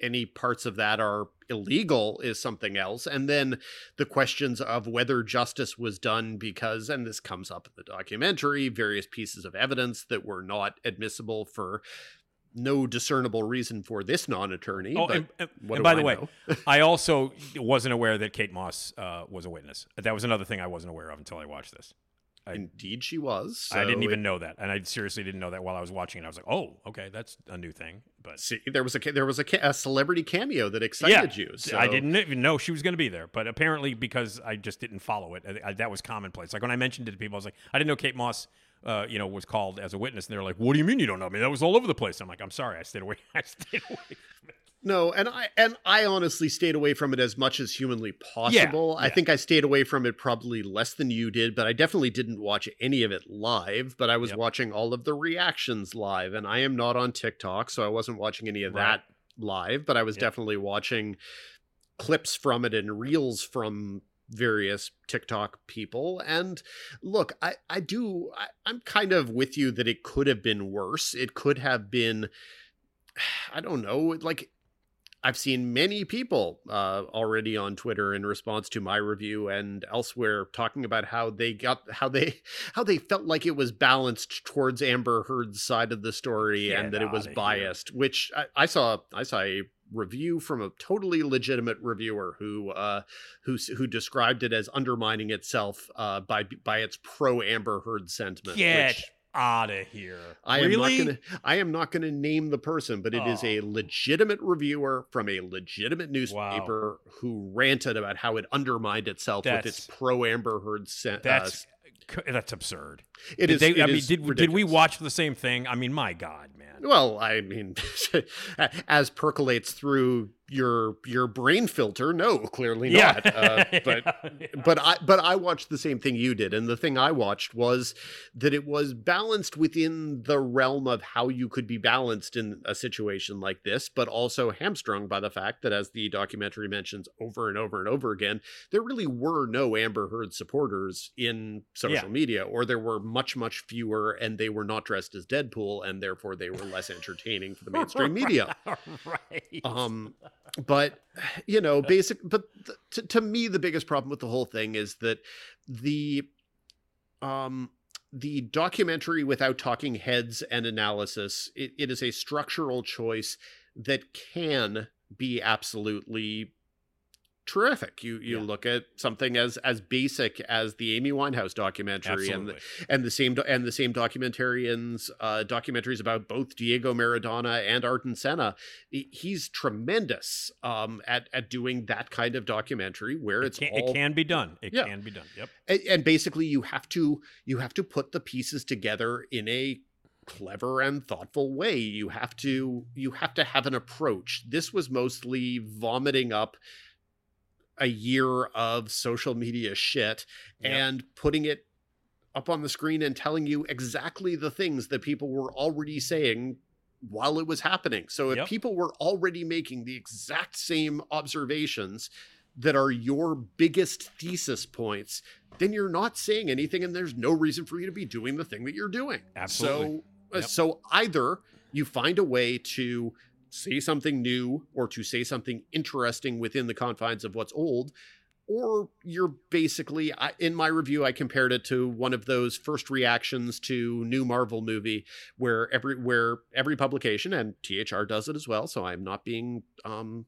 any parts of that are illegal is something else and then the questions of whether justice was done because and this comes up in the documentary various pieces of evidence that were not admissible for no discernible reason for this non-attorney Oh, but and, and- and by I the way. I also wasn't aware that Kate Moss uh, was a witness. That was another thing I wasn't aware of until I watched this. I- indeed she was I didn't so even it- know that, and I seriously didn't know that while I was watching it. I was like, "Oh, okay, that's a new thing." But See, there was a there was a, a celebrity cameo that excited you. So. I didn't even know she was going to be there, but apparently because I just didn't follow it, I, I- that was commonplace. Like when I mentioned it to people, I was like, I didn't know Kate Moss, uh, you know, was called as a witness, and they're like, "What do you mean you don't know me? That was all over the place." I'm like, "I'm sorry, I stayed away. I stayed away." No, and I and I honestly stayed away from it as much as humanly possible. I yeah. think I stayed away from it probably less than you did, but I definitely didn't watch any of it live. But I was Yep. watching all of the reactions live, and I am not on TikTok, so I wasn't watching any of Right. that live. But I was Yep. definitely watching clips from it and reels from various TikTok people. And look, I, I do, I, I'm kind of with you that it could have been worse. It could have been, I don't know, like I've seen many people uh, already on Twitter in response to my review and elsewhere talking about how they got how they how they felt like it was balanced towards Amber Heard's side of the story and that it was outta here. biased. Which I, I saw I saw a review from a totally legitimate reviewer who uh, who who described it as undermining itself uh, by by its pro Amber Heard sentiment. Get which out of here! I really? am not gonna I am not gonna name the person, but it is a Oh. legitimate reviewer from a legitimate newspaper who ranted about how it undermined itself with its pro Amber Heard sen- That's uh, that's absurd. it Did is- they- it I mean, is did did we watch the same thing? I mean, my God, man. Well, I mean, as percolates through your your brain filter, no, clearly not. Uh, but but I but I watched the same thing you did, and the thing I watched was that it was balanced within the realm of how you could be balanced in a situation like this, but also hamstrung by the fact that, as the documentary mentions over and over and over again, there really were no Amber Heard supporters in social Yeah. media, or there were much much fewer, and they were not dressed as Deadpool, and therefore they were less entertaining for the mainstream media right. um but you know basic but th- to, to me the biggest problem with the whole thing is that the um the documentary without talking heads and analysis it, it is a structural choice that can be absolutely terrific. You you Yeah. look at something as as basic as the Amy Winehouse documentary and the, and the same and the same documentarians uh, documentaries about both Diego Maradona and Ayrton Senna. He's tremendous um, at at doing that kind of documentary where It it's can, all it can be done. It Yeah. can be done. Yep. and, and basically you have to you have to put the pieces together in a clever and thoughtful way you have to you have to have an approach this was mostly vomiting up a year of social media shit Yep. and putting it up on the screen and telling you exactly the things that people were already saying while it was happening so if Yep. people were already making the exact same observations that are your biggest thesis points, then you're not saying anything and there's no reason for you to be doing the thing that you're doing. Absolutely. So, uh, Yep. so either you find a way to say something new or to say something interesting within the confines of what's old, or you're basically, in my review, I compared it to one of those first reactions to new Marvel movie where every where every publication and THR does it as well. So I'm not being um,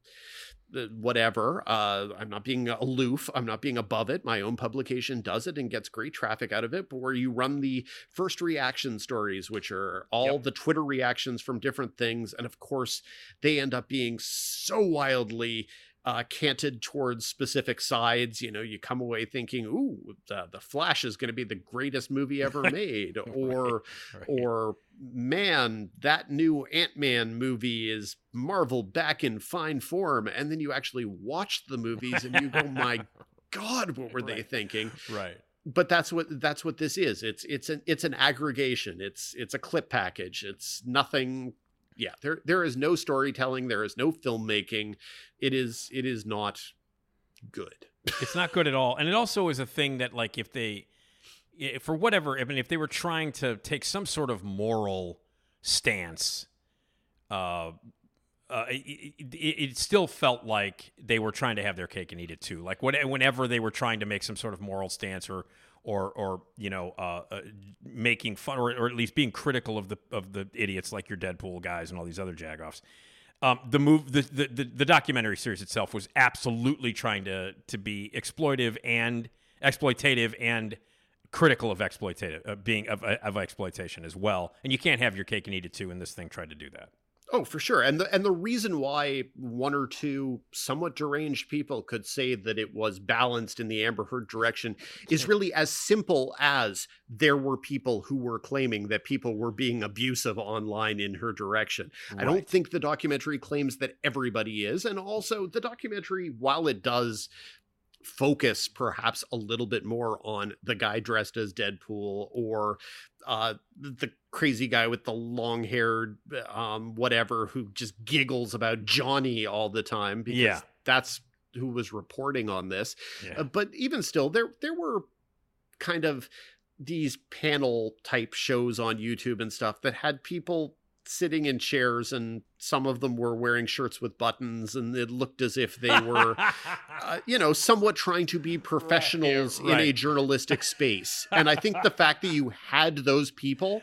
whatever. Uh, I'm not being aloof. I'm not being above it. My own publication does it and gets great traffic out of it. But where you run the first reaction stories, which are all Yep. the Twitter reactions from different things, and of course, they end up being so wildly uh, canted towards specific sides. You know, you come away thinking, "Ooh, the, the Flash is going to be the greatest movie ever made," or Right. or man, that new Ant Man movie is Marvel back in fine form. And then you actually watch the movies and you go, my God, what were they thinking? right. But that's what that's what this is. It's it's an it's an aggregation. It's it's a clip package. It's nothing. Yeah, there there is no storytelling. There is no filmmaking. It is it is not good. it's not good at all and it also is a thing that like if they for whatever i mean if they were trying to take some sort of moral stance uh uh, it, it, it still felt like they were trying to have their cake and eat it too. Like when, whenever they were trying to make some sort of moral stance or, or, or you know, uh, uh, making fun or, or at least being critical of the of the idiots like your Deadpool guys and all these other jagoffs. Um, the move, the, the the the documentary series itself was absolutely trying to to be exploitive and exploitative and critical of exploitative, uh, being of, of exploitation as well. And you can't have your cake and eat it too. And this thing tried to do that. Oh, for sure. And the and the reason why one or two somewhat deranged people could say that it was balanced in the Amber Heard direction is really as simple as there were people who were claiming that people were being abusive online in her direction. I don't think the documentary claims that everybody is. And also the documentary, while it does focus perhaps a little bit more on the guy dressed as Deadpool or uh the crazy guy with the long haired um whatever who just giggles about Johnny all the time because Yeah. that's who was reporting on this Yeah. Uh, but even still there there were kind of these panel type shows on YouTube and stuff that had people sitting in chairs and some of them were wearing shirts with buttons and it looked as if they were uh, you know, somewhat trying to be professionals in a journalistic space. And I think the fact that you had those people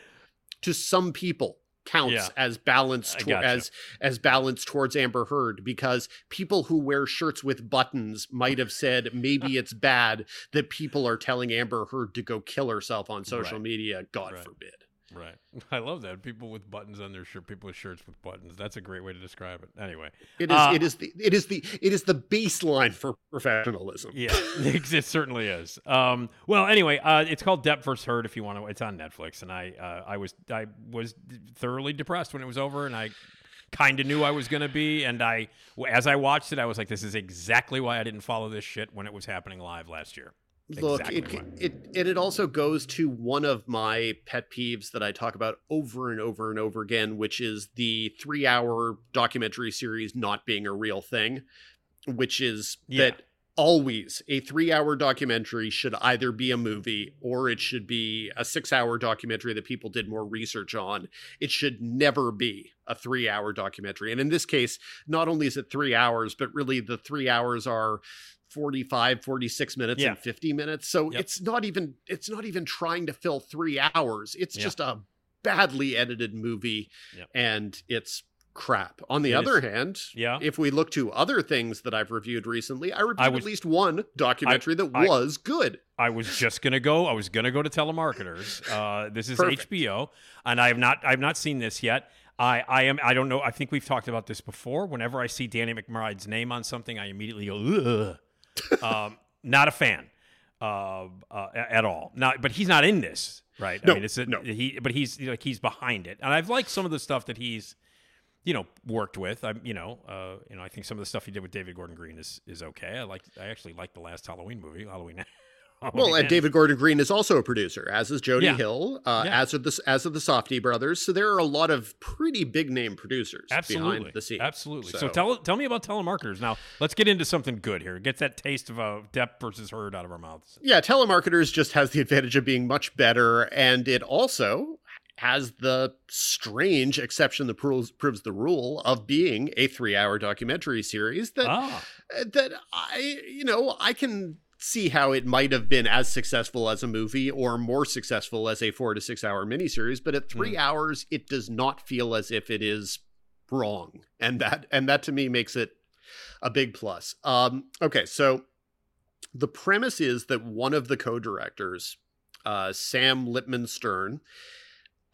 to some people counts Yeah. as balance to- gotcha. as as balance towards Amber Heard because people who wear shirts with buttons might have said maybe it's bad that people are telling Amber Heard to go kill herself on social Right. media. God Right. forbid. Right. I love that. People with buttons on their shirt, people with shirts with buttons. That's a great way to describe it. Anyway. It is. Uh, it is the. It is the. It is the baseline for professionalism. Yeah, it certainly is. Um, well, anyway, uh, it's called Depp vs. Heard. If you want to, it's on Netflix, and I, uh, I was, I was thoroughly depressed when it was over, and I kind of knew I was going to be, and I, as I watched it, I was like, this is exactly why I didn't follow this shit when it was happening live last year. Look, Exactly it, it and it also goes to one of my pet peeves that I talk about over and over and over again, which is the three-hour documentary series not being a real thing, which is Yeah. that always a three-hour documentary should either be a movie or it should be a six-hour documentary that people did more research on. It should never be a three-hour documentary, and in this case, not only is it three hours, but really the three hours are 45 46 minutes Yeah. and 50 minutes so Yep. it's not even it's not even trying to fill three hours it's Yeah. just a badly edited movie Yep. and it's crap. On the It other is- hand, Yeah. if we look to other things that I've reviewed recently, I reviewed was- at least one documentary that I- was good. I was just gonna go. I was gonna go to telemarketers. Uh, this is Perfect. HBO, and I have not. I have not seen this yet. I, I am. I don't know. I think we've talked about this before. Whenever I see Danny McBride's name on something, I immediately go, Ugh. Um, not a fan uh, uh, at all. Now, but he's not in this, right? No, I mean, it's a, no. he. But he's like he's behind it, and I've liked some of the stuff that he's, you know, worked with. I'm, you know, uh, you know, I think some of the stuff he did with David Gordon Green is is okay. I like. I actually like the last Halloween movie, Halloween. Well, Halloween and David Gordon Green is also a producer, as is Jody Yeah. Hill, uh, Yeah. as are the as are the Safdie brothers. So there are a lot of pretty big name producers Absolutely. behind the scenes. Absolutely. So, So- tell tell me about telemarketers. Now, let's get into something good here. Get that taste of uh, Depp versus Heard out of our mouths. Yeah, telemarketers just has the advantage of being much better, and it also has the strange exception that proves, proves the rule of being a three-hour documentary series that Ah, that I, you know, I can see how it might have been as successful as a movie or more successful as a four to six hour miniseries, but at three hours, it does not feel as if it is wrong, and that and that to me makes it a big plus. Um, okay, so the premise is that one of the co-directors, uh, Sam Lipman Stern,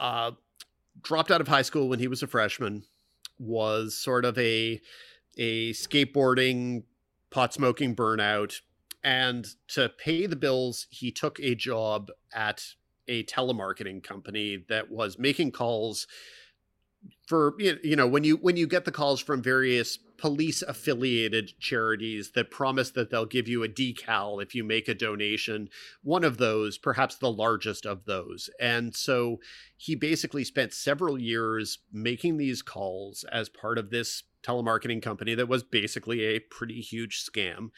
uh, dropped out of high school when he was a freshman, was sort of a a skateboarding, pot smoking burnout, and to pay the bills, he took a job at a telemarketing company that was making calls for you know when you when you get the calls from various police affiliated charities that promise that they'll give you a decal if you make a donation one of those perhaps the largest of those. And so he basically spent several years making these calls as part of this telemarketing company that was basically a pretty huge scam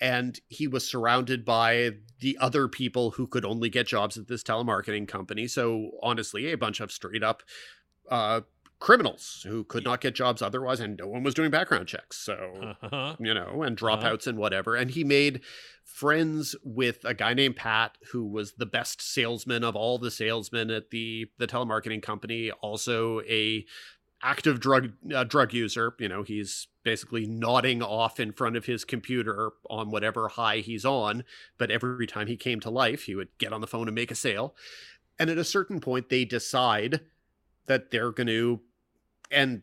and he was surrounded by the other people who could only get jobs at this telemarketing company so honestly a bunch of straight up uh criminals who could not get jobs otherwise and no one was doing background checks so uh-huh. you know, and Uh-huh. dropouts and whatever. And he made friends with a guy named Pat, who was the best salesman of all the salesmen at the the telemarketing company. Also a active drug uh, drug user. You know, he's basically nodding off in front of his computer on whatever high he's on. But every time he came to life, he would get on the phone and make a sale. And at a certain point, they decide that they're going to and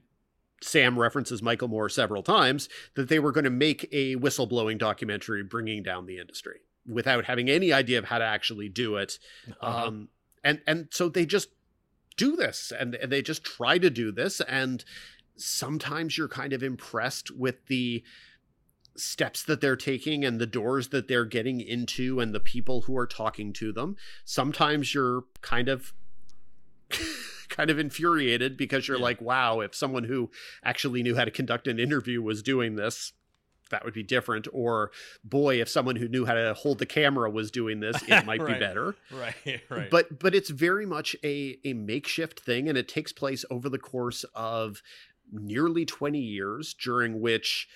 Sam references Michael Moore several times that they were going to make a whistleblowing documentary bringing down the industry without having any idea of how to actually do it. Uh-huh. Um, and and so they just do this and, and they just try to do this and sometimes you're kind of impressed with the steps that they're taking and the doors that they're getting into and the people who are talking to them sometimes you're kind of kind of infuriated because you're Yeah. like wow if someone who actually knew how to conduct an interview was doing this that would be different or boy if someone who knew how to hold the camera was doing this it might be better right, right. but but it's very much a a makeshift thing and it takes place over the course of nearly 20 years during which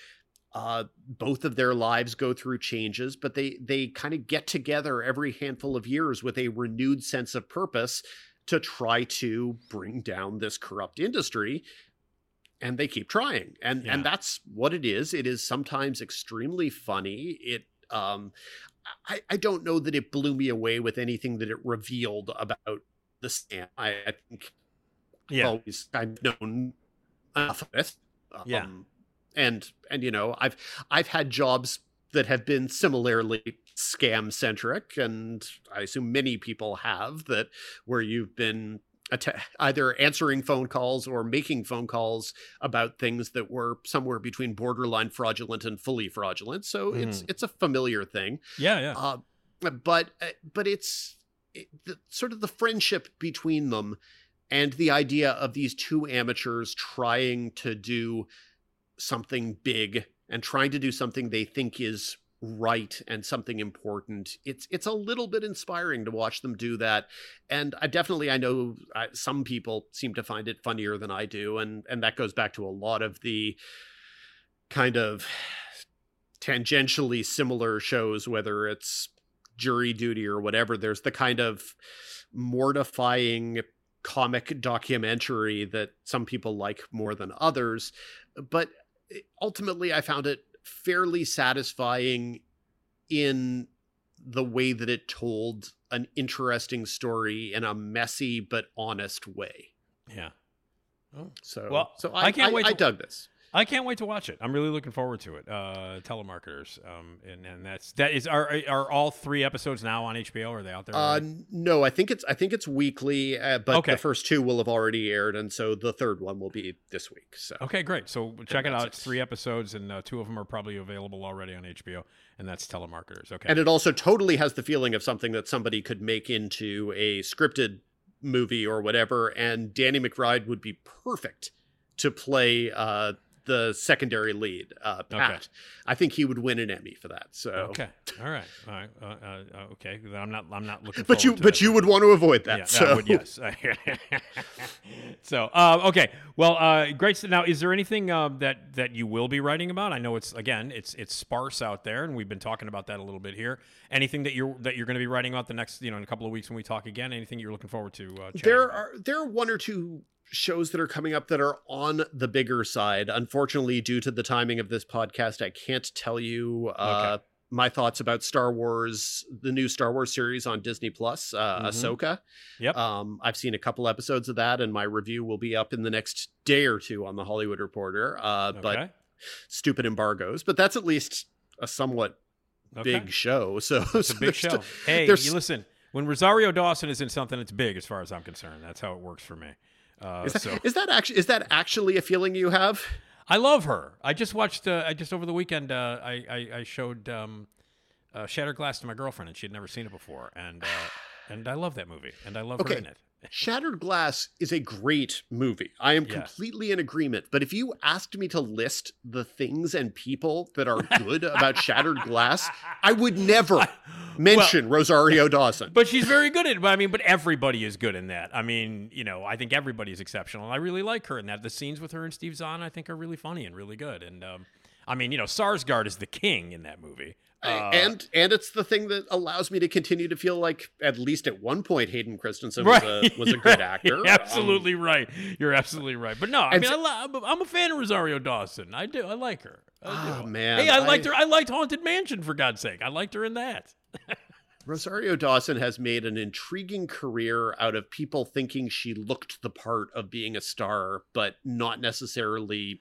uh, both of their lives go through changes but they they kind of get together every handful of years with a renewed sense of purpose to try to bring down this corrupt industry and they keep trying and Yeah. and that's what it is it is sometimes extremely funny it um I, I don't know that it blew me away with anything that it revealed about the scam. I, I think I've yeah, always kind of known enough of it. Yeah. Um, and and you know, I've I've had jobs that have been similarly scam centric, and I assume many people have that where you've been atta- either answering phone calls or making phone calls about things that were somewhere between borderline fraudulent and fully fraudulent. So it's it's a familiar thing. yeah, yeah. Uh, but uh, but it's it, the, sort of the friendship between them and the idea of these two amateurs trying to do something big and trying to do something they think is right and something important. It's it's a little bit inspiring to watch them do that. And i definitely i know uh, some people seem to find it funnier than i do and and that goes back to a lot of the kind of tangentially similar shows whether it's jury duty or whatever. There's the kind of mortifying comic documentary that some people like more than others. But ultimately, I found it fairly satisfying in the way that it told an interesting story in a messy but honest way. Yeah. Oh. So, Well, so I I, can't I, wait I dug this. I can't wait to watch it. I'm really looking forward to it. Uh, telemarketers, um, and and that's that is are are all three episodes now on HBO? Or are they out there? Uh, no, I think it's I think it's weekly, uh, but Okay. the first two will have already aired, and so the third one will be this week. So okay, great. So check it out. It's three episodes, and uh, two of them are probably available already on HBO, and that's telemarketers. Okay. and it also totally has the feeling of something that somebody could make into a scripted movie or whatever, and Danny McBride would be perfect to play uh, the secondary lead, uh, Pat. Okay. I think he would win an Emmy for that. So okay. All right. All right. Uh, uh, uh, okay. I'm not. I'm not looking. But you but that you would want to avoid that. Yeah, so would, yes. so, uh, okay. Well, uh, great. So now, is there anything that that you will be writing about? I know it's again, it's it's sparse out there, and we've been talking about that a little bit here. Anything that you're that you're going to be writing about the next, you know, in a couple of weeks when we talk again? Anything you're looking forward to? There about? are there are one or two shows that are coming up that are on the bigger side. Unfortunately, due to the timing of this podcast, I can't tell you uh, Okay. my thoughts about Star Wars, the new Star Wars series on Disney Plus, uh, Mhm. Ahsoka. Yep. Um, I've seen a couple episodes of that, and my review will be up in the next day or two on the Hollywood Reporter. Uh, But stupid embargoes, but that's at least a somewhat Okay. big show. So It's a big show. Hey, you listen. When Rosario Dawson is in something, it's big as far as I'm concerned. That's how it works for me. Uh, Is that, so is that actually is that actually a feeling you have? I love her. I just watched. Uh, I just over the weekend. Uh, I, I I showed um, uh, Shattered Glass to my girlfriend, and she had never seen it before, and uh, and I love that movie, and I love her in it. Shattered Glass is a great movie. I am Yeah. completely in agreement. But if you asked me to list the things and people that are good about Shattered Glass, I would never mention Rosario Dawson. But she's very good at it. I mean, but everybody is good in that. I mean, you know, I think everybody is exceptional. I really like her in that. The scenes with her and Steve Zahn, I think, are really funny and really good. And um, I mean, you know, Sarsgaard is the king in that movie. Uh, and and it's the thing that allows me to continue to feel like at least at one point Hayden Christensen was a was a good actor. You're absolutely right. You're absolutely right. But no, I mean, so- I lo- I'm a fan of Rosario Dawson. I do. I like her. I Oh, man, Hey, I liked I- her. I liked Haunted Mansion for God's sake. I liked her in that. Rosario Dawson has made an intriguing career out of people thinking she looked the part of being a star, but not necessarily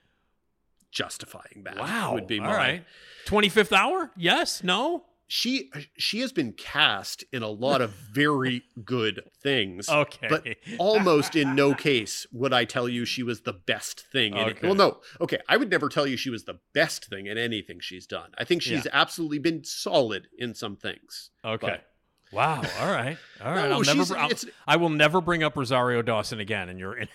justifying that. Wow. would be All my. right. 25th hour? Yes. No. She she has been cast in a lot of very good things. Okay. But almost in no case would I tell you she was the best thing. In it. Okay. Well, no. Okay, I would never tell you she was the best thing in anything she's done. I think she's Yeah. absolutely been solid in some things. Okay. But- Wow. All right. All right. No, I'll never. I'll- I will never bring up Rosario Dawson again. in you're in.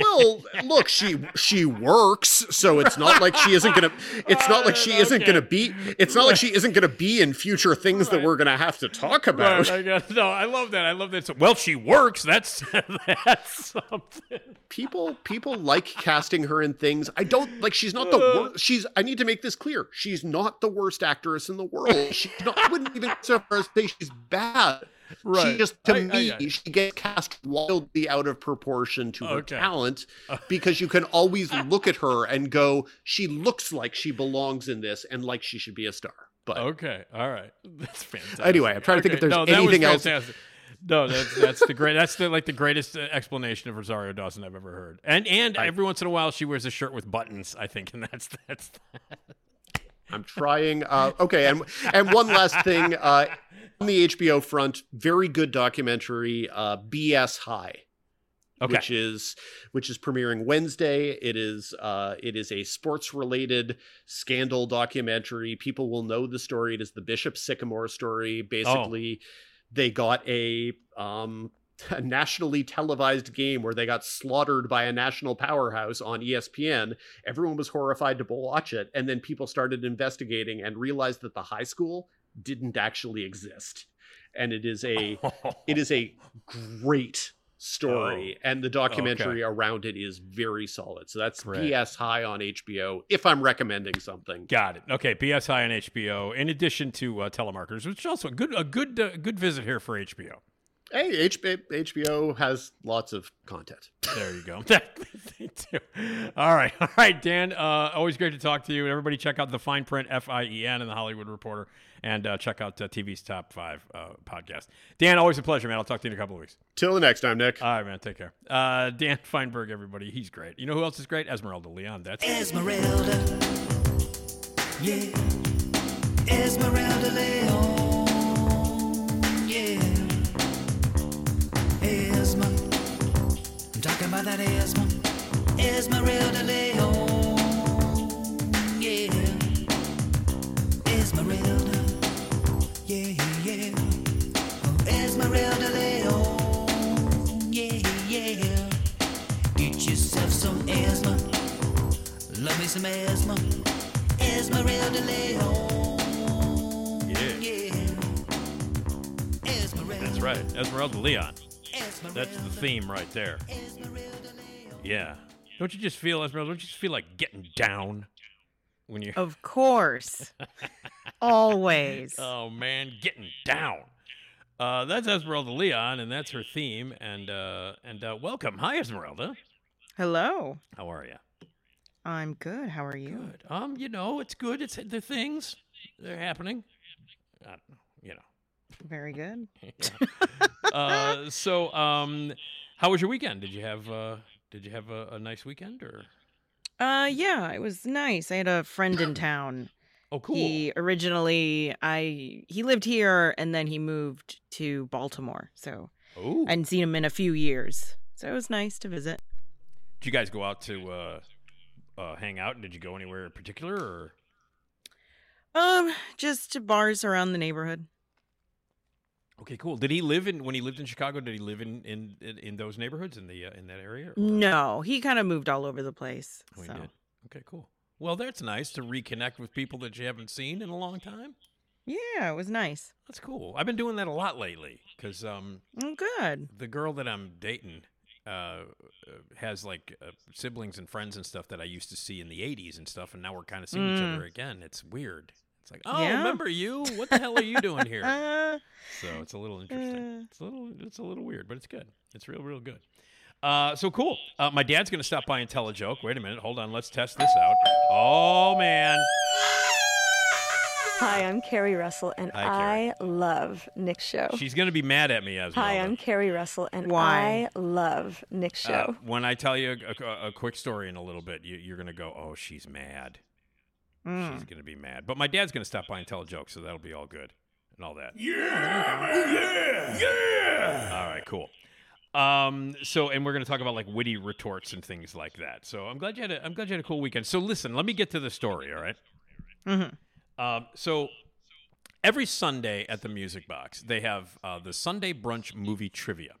Well, look, she she works, so it's not like she isn't gonna. It's not like she isn't gonna be. It's not like she isn't gonna be in future things that we're gonna have to talk about. Right, I no, I love that. I love that. So, well, she works. That's that's something. People people like casting her in things. I don't like. She's not the Uh. worst. She's. I need to make this clear. She's not the worst actress in the world. She's not. I wouldn't even so far as say she's bad. Right. She just to I- I me, got it. she gets cast wildly out of proportion to her Okay. talent because you can always look at her and go, she looks like she belongs in this and like she should be a star. But Okay. All right. That's fantastic. Anyway, I'm trying to think if there's no, anything else- No, that's that's the great. That's the like the greatest uh, explanation of Rosario Dawson I've ever heard. And and I- every once in a while she wears a shirt with buttons. I think, and that's that's. I'm trying. Uh, okay, and and one last thing uh, on the HBO front, very good documentary, uh, BS High. Okay. which is which is premiering Wednesday. It is uh it is a sports related scandal documentary. People will know the story. It is the Bishop Sycamore story. Basically, they got a um a nationally televised game where they got slaughtered by a national powerhouse on ESPN. Everyone was horrified to watch it, and then people started investigating and realized that the high school didn't actually exist. And it is a it is a great story and the documentary around it is very solid so that's Great. BS High on hbo if i'm recommending something Got it. Okay, BSI on HBO. In addition to uh, telemarketers, which is also a good a good uh, good visit here for HBO. Hey, HBO has lots of content. There you go. They do. all right, all right, Dan. Uh, always great to talk to you. Everybody, check out the Fien Print F I E N and the Hollywood Reporter, and uh, check out uh, TV's Top Five uh, podcast. Dan, always a pleasure, man. I'll talk to you in a couple of weeks. Till the next time, Nick. All right, man. Take care. Uh, Dan Fienberg, everybody. He's great. You know who else is great? Esmeralda Leon. That's Esmeralda. Yeah. Esmeralda Leon. Yeah. Esmeralda Yeah yeah Smart de Leo Yeah Yeah Get yourself some Esma. Love me some Esma. Esmeralda Leon. Yeah. Yeah. Esmeralda. that's right. Esmeralda Leon. That's the theme right there. Yeah. Don't you just feel, Esmeralda? Don't you just feel like getting down when you? Of course. Always. Oh man, getting down. Uh, that's Esmeralda Leon, and that's her theme. And uh, and uh, welcome, hi Esmeralda. Hello. How are you? I'm good. How are you? Good. Um, you know, it's good. It's the things they're happening. I don't know, you know. Very good. uh, so, um, how was your weekend? Did you have uh, did you have a, a nice weekend or? Uh yeah, it was nice. I had a friend in town. Oh, cool. He originally I he lived here and then he moved to Baltimore. So oh, I hadn't seen him in a few years. So it was nice to visit. did you guys go out to uh, uh, hang out? Did you go anywhere in particular or? Um, just to bars around the neighborhood. Okay, cool. Did he live in when he lived in Chicago? Did he live in in, in, in those neighborhoods in the uh, in that area? or- No, he kind of moved all over the place. Oh, so. Okay, cool. Well, that's nice to reconnect with people that you haven't seen in a long time. yeah, it was nice. That's cool. I've been doing that a lot lately because um, Oh, good. the girl that I'm dating uh, uh, has like uh, siblings and friends and stuff that I used to see in the '80s and stuff, and now we're kind of seeing each Mm. other again. It's weird. It's like, oh, Yeah. remember you? What the hell are you doing here? Uh, So it's a little interesting. Uh. It's a little it's a little weird, but it's good. It's real real good. Uh, so cool. Uh, my dad's gonna stop by and tell a joke. Wait a minute. Hold on. Let's test this out. Oh man. Hi, I'm Keri Russell, and Hi, Carrie. I love Nick's show. She's gonna be mad at me as well. Hi, I'm Keri Russell, and Why? I love Nick's show. Uh, when I tell you a, a, a quick story in a little bit, you, you're gonna go, "Oh, she's mad. Mm. She's gonna be mad." But my dad's gonna stop by and tell a joke, so that'll be all good and all that. Yeah yeah, yeah. All right, cool. Um, so, and we're going to talk about like witty retorts and things like that. So, I'm glad you had a, I'm glad you had a cool weekend. So, listen, let me get to the story. All right? Mhm. Um, so, every Sunday at the Music Box, they have uh, the Sunday brunch movie trivia,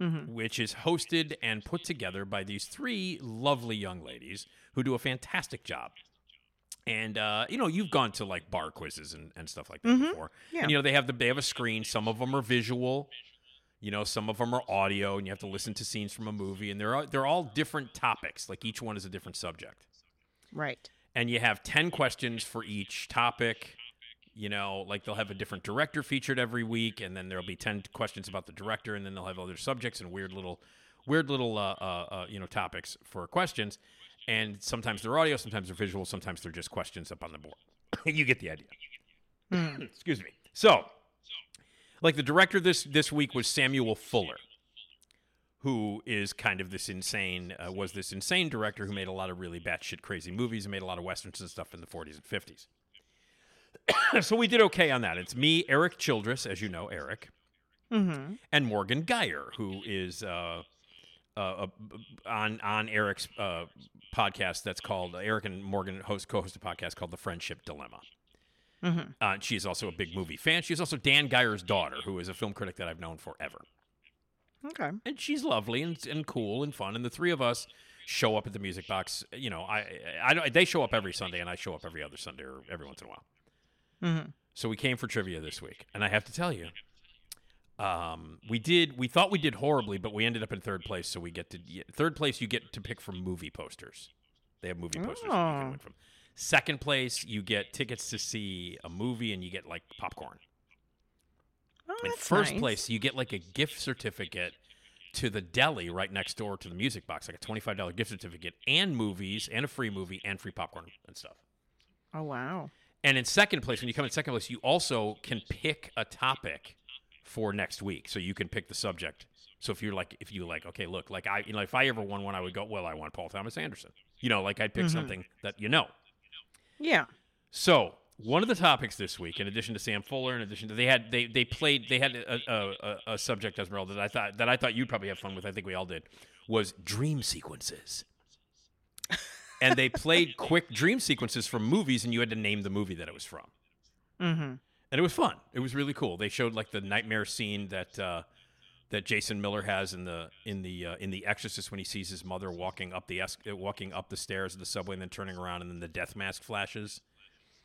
Mhm. which is hosted and put together by these three lovely young ladies who do a fantastic job. And uh, you know, you've gone to like bar quizzes and, and stuff like that Mhm. before. Yeah. And you know, they have the they have a screen. Some of them are visual. You know, some of them are audio, and you have to listen to scenes from a movie. And they're all, they're all different topics. Like each one is a different subject. Right. And you have ten questions for each topic. You know, like they'll have a different director featured every week, and then there'll be ten questions about the director, and then they'll have other subjects and weird little, weird little, uh, uh, uh, you know, topics for questions. And sometimes they're audio, sometimes they're visual, sometimes they're just questions up on the board. you get the idea. Excuse me. So, like the director this this week was Samuel Fuller, who is kind of this insane uh, was this insane director who made a lot of really batshit crazy movies and made a lot of westerns and stuff in the 40s and 50s. so we did okay on that. It's me, Eric Childress, as you know, Eric, Mm-hmm. and Morgan Geyer, who is uh, uh, uh, on on Eric's uh, podcast that's called Eric and Morgan host co-host a podcast called The Friendship Dilemma. Mm-hmm. Uh, she is also a big movie fan. She's also Dan Geyer's daughter, who is a film critic that I've known forever. Okay. And she's lovely and, and cool and fun. And the three of us show up at the music box. You know, I, I, don't- they show up every Sunday, and I show up every other Sunday or every once in a while. Mm-hmm. So we came for trivia this week, and I have to tell you, um, we did. We thought we did horribly, but we ended up in third place. So we get to third place. You get to pick from movie posters. They have movie posters you Oh. can win from. Second place, you get tickets to see a movie, and you get like popcorn. Oh, In first nice. place, you get like a gift certificate to the deli right next door to the music box, like a twenty-five dollar gift certificate, and movies, and a free movie, and free popcorn and stuff. Oh wow. And in second place, when you come in second place, you also can pick a topic for next week. So you can pick the subject. So if you're like, if you like, okay, look, like I, you know, if I ever won one, I would go, well, I want Paul Thomas Anderson. You know, like I'd pick Mhm. something that you know. Yeah. So one of the topics this week, in addition to Sam Fuller, in addition to they had they they played they had a, a, a, a subject Esmeralda that I thought that I thought you'd probably have fun with. I think we all did. Was dream sequences. and they played quick dream sequences from movies, and you had to name the movie that it was from. Mm-hmm. And it was fun. It was really cool. They showed like the nightmare scene that uh, that Jason Miller has in the in the uh, in the Exorcist when he sees his mother walking up the es- walking up the stairs of the subway and then turning around, and then the death mask flashes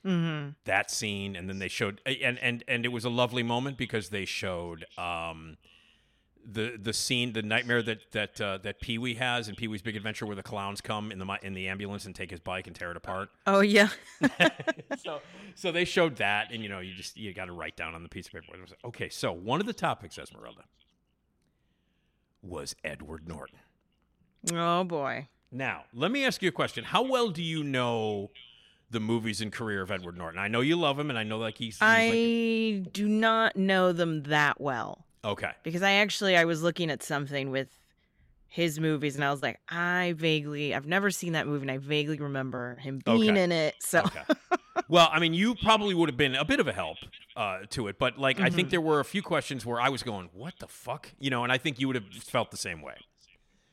Mm-hmm. that scene and then they showed and and and it was a lovely moment because they showed um the the scene the nightmare that that uh, that Pee-wee has in Pee-wee's Big Adventure where the clowns come in the in the ambulance and take his bike and tear it apart Oh yeah. so so they showed that and you know you just you got to write down on the piece of paper what it was. okay so one of the topics Esmeralda was Edward Norton oh boy. now, let me ask you a question. How well do you know the movies and career of Edward Norton? I know you love him, and I know like he's, he's I do not know them that well like okay, because I actually I was looking at something with his movies and I was like, I vaguely I've never seen that movie and I vaguely remember him being Okay. in it. So okay. well, I mean, you probably would have been a bit of a help uh, to it, but like I think Mhm. there were a few questions where I was going, "What the fuck," you know, and I think you would have felt the same way.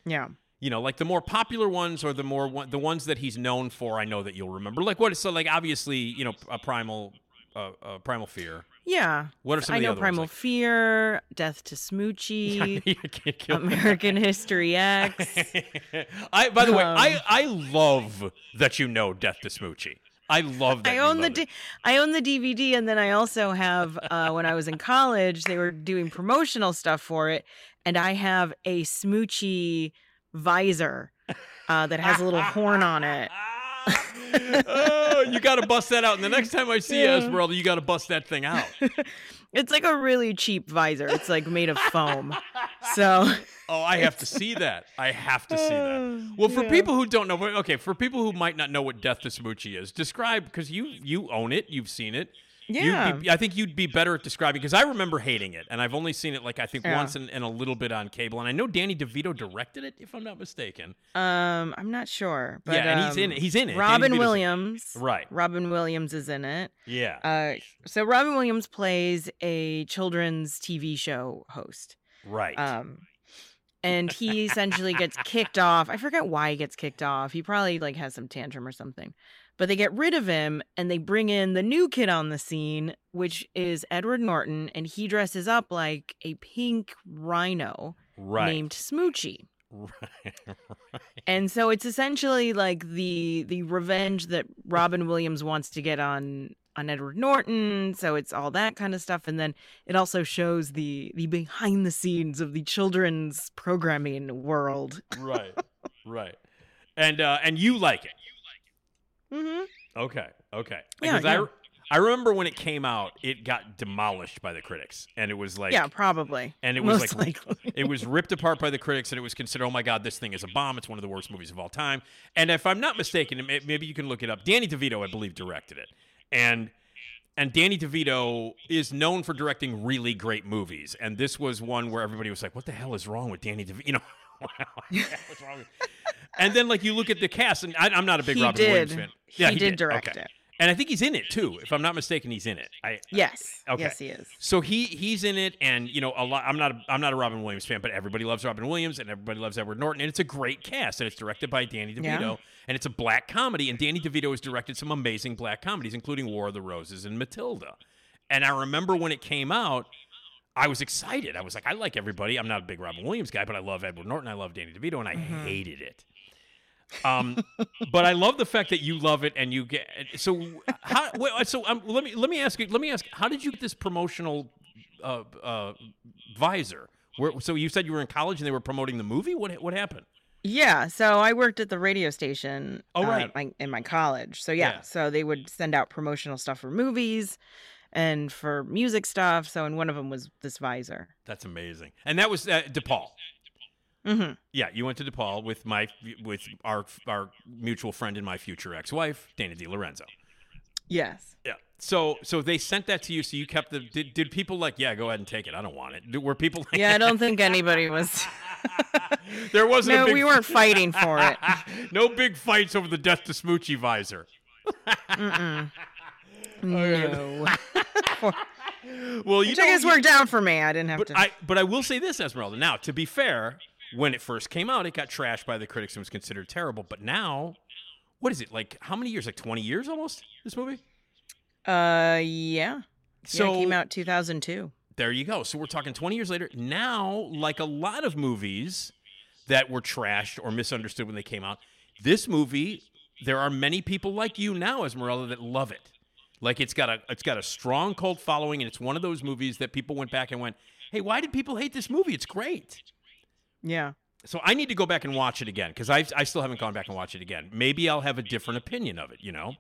yeah. You know, like the more popular ones or the more one, the ones that he's known for. I know that you'll remember. Like what? So like obviously, you know, a primal, uh, uh, primal fear. Yeah. What are some I of the know Primal? Fear, Death to Smoochy, can't. American History X. I by the way, Um, I I love that you know Death to Smoochy. I love that. I own the D-. I own the DVD, and then I also have uh, when I was in college, they were doing promotional stuff for it, and I have a Smoochy visor uh, that has a little horn on it. Oh, you got to bust that out. And the next time I see Yeah. you, Esmeralda, you got to bust that thing out. It's like a really cheap visor. It's like made of foam. So Oh, I have to see that. I have to see that. Oh, well, for Yeah. people who don't know, okay, for people who might not know what Death to Smoochy is, describe because you you own it, you've seen it. Yeah. be, I think you'd be better at describing because I remember hating it, and I've only seen it like I think Yeah. once and, and a little bit on cable, and I know Danny DeVito directed it, if I'm not mistaken. um, I'm not sure, but Yeah, and he's in um, it. He's in it. Robin DeVito's in it. Williams, Right. Robin Williams is in it. Yeah. Uh, so Robin Williams plays a children's TV show host. right. Um, and he essentially gets kicked off. I forget why he gets kicked off. He probably like has some tantrum or something. But they get rid of him and they bring in the new kid on the scene, which is Edward Norton, and he dresses up like a pink rhino right. named Smoochy. Right. And so it's essentially like the the revenge that Robin Williams wants to get on on Edward Norton. So it's all that kind of stuff, and then it also shows the the behind the scenes of the children's programming world. right. Right. And uh, and you like it. Mm-hmm. Okay. Okay. Yeah, Because I, yeah. I remember when it came out, it got demolished by the critics, and it was like yeah, probably. and it was Most like likely. it was ripped apart by the critics, and it was considered, oh my god, this thing is a bomb. It's one of the worst movies of all time. And if I'm not mistaken, maybe you can look it up. Danny DeVito, I believe, directed it, and and Danny DeVito is known for directing really great movies. And this was one where everybody was like, "What the hell is wrong with Danny DeVito?" You know. What's wrong with and then, like, you look at the cast, and I, I'm not a big He Robin did. Williams fan. Yeah, He did direct Okay. it. and I think he's in it too. If I'm not mistaken, he's in it. I Yes. Okay. Yes, he is. so he he's in it, and you know a lot. I'm not a, I'm not a Robin Williams fan, but everybody loves Robin Williams, and everybody loves Edward Norton, and it's a great cast, and it's directed by Danny DeVito, Yeah. and it's a black comedy, and Danny DeVito has directed some amazing black comedies, including War of the Roses and Matilda. And I remember when it came out, I was excited. I was like, I like everybody. I'm not a big Robin Williams guy, but I love Edward Norton. I love Danny DeVito, and I Mm-hmm. hated it. Um, but I love the fact that you love it and you get so. How, so um, let me let me ask you. Let me ask. How did you get this promotional uh, uh, visor? Where, so you said you were in college and they were promoting the movie. What what happened? Yeah, so I worked at the radio station. Oh, uh, right. my- in my college. So yeah, Yeah. so they would send out promotional stuff for movies, and for music stuff. So, and one of them was this visor. That's amazing. And that was uh, DePaul. Mm-hmm. Yeah, you went to DePaul with my with our our mutual friend and my future ex-wife, Dana Di Lorenzo. Yes. Yeah. So so they sent that to you. So you kept the. Did, did people like? Yeah, go ahead and take it. I don't want it. Were people? Like, Yeah, I don't think anybody was. there wasn't. no, a big, we weren't fighting for it. no big fights over the Death to Smoochy visor. No. Well, you took his work guess you- worked out for me. I didn't have But to. I but I will say this, Esmeralda. Now, to be fair, when it first came out, it got trashed by the critics and was considered terrible. But now, what is it like? How many years? Like twenty years almost. This movie. uh, yeah. So yeah, it came out 2002. there you go. So we're talking twenty years later. Now, like a lot of movies that were trashed or misunderstood when they came out, this movie, there are many people like you now, Esmeralda, that love it. Like it's got a it's got a strong cult following, and it's one of those movies that people went back and went, "Hey, why did people hate this movie? It's great." Yeah. So I need to go back and watch it again because I I still haven't gone back and watched it again. Maybe I'll have a different opinion of it. You know?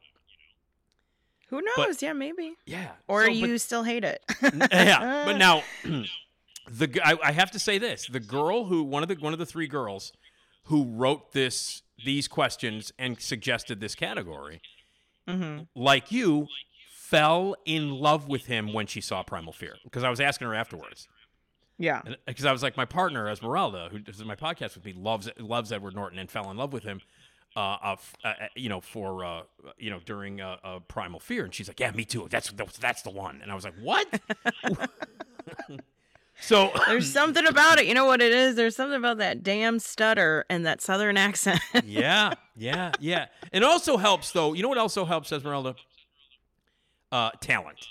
Who knows? yeah, maybe. Yeah. Or So, you but- still hate it. yeah, but now the I, I have to say this: the girl who one of the one of the three girls who wrote this these questions and suggested this category, hmm like you, fell in love with him when she saw Primal Fear. Because I was asking her afterwards. Yeah. because I was like, my partner Esmeralda, who does my podcast with me, loves loves Edward Norton and fell in love with him. Uh, uh, f- uh, uh, you know, for uh, you know, during uh, uh, Primal Fear, and she's like, "Yeah, me too. That's that's, that's the one." And I was like, "What?" so There's something about it. You know what it is? There's something about that damn stutter and that southern accent. yeah, yeah, yeah. It also helps, though. You know what also helps, Esmeralda? Uh, talent.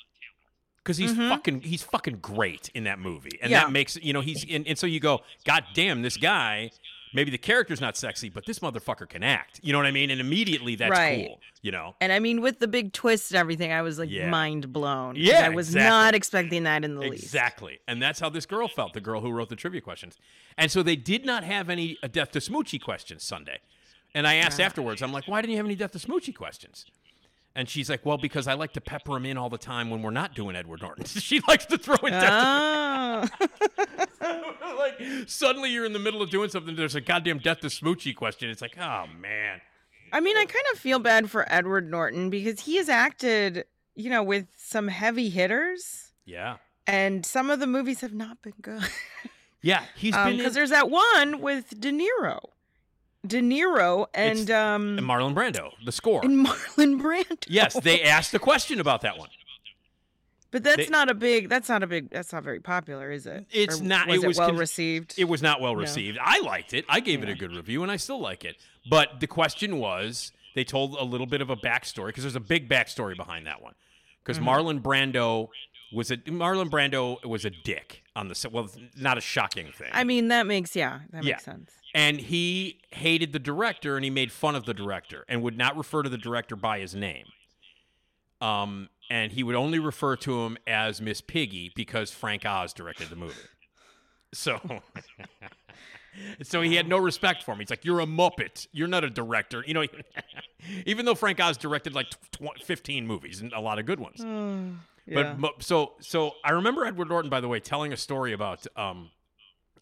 Because he's fucking, he's fucking great in that movie, and Yeah. that makes you know he's. And, and so you go, God damn, this guy. Maybe the character's not sexy, but this motherfucker can act. You know what I mean? And immediately that's Right. cool. You know? and I mean, with the big twist and everything, I was like Yeah. mind blown. Yeah, I was exactly. not expecting that in the least. Exactly. And that's how this girl felt, the girl who wrote the trivia questions. And so they did not have any uh, Death to Smoochy questions Sunday. And I asked afterwards, I'm like, why didn't you have any Death to Smoochy questions? And she's like, well, because I like to pepper him in all the time when we're not doing Edward Norton. she likes to throw in Death Oh. like suddenly you're in the middle of doing something. There's a goddamn Death to Smoochy question. It's like, oh man. I mean, I kind of feel bad for Edward Norton because he has acted, you know, with some heavy hitters, Yeah. and some of the movies have not been good. Yeah. He's um, been Because in, there's that one with De Niro, De Niro, and It's- um, and Marlon Brando, the score. and Marlon Brando. yes, they asked a question about that one. but that's they- not a big. That's not a big. That's not very popular, is it? It's Or not- Was it was well con- received? It was not well No. received. I liked it. I gave it a good review, and I still like it. But the question was, they told a little bit of a backstory because there's a big backstory behind that one. Because Mm-hmm. Marlon Brando was a Marlon Brando was a dick on the set. Well, not a shocking thing. I mean, that makes yeah, that Yeah. makes sense. And he hated the director and he made fun of the director and would not refer to the director by his name. Um, and he would only refer to him as Miss Piggy because Frank Oz directed the movie. So, so he had no respect for him. He's like, "You're a muppet. You're not a director." You know, even though Frank Oz directed like tw- 15 movies and a lot of good ones. Yeah. But so so I remember Edward Norton, by the way, telling a story about um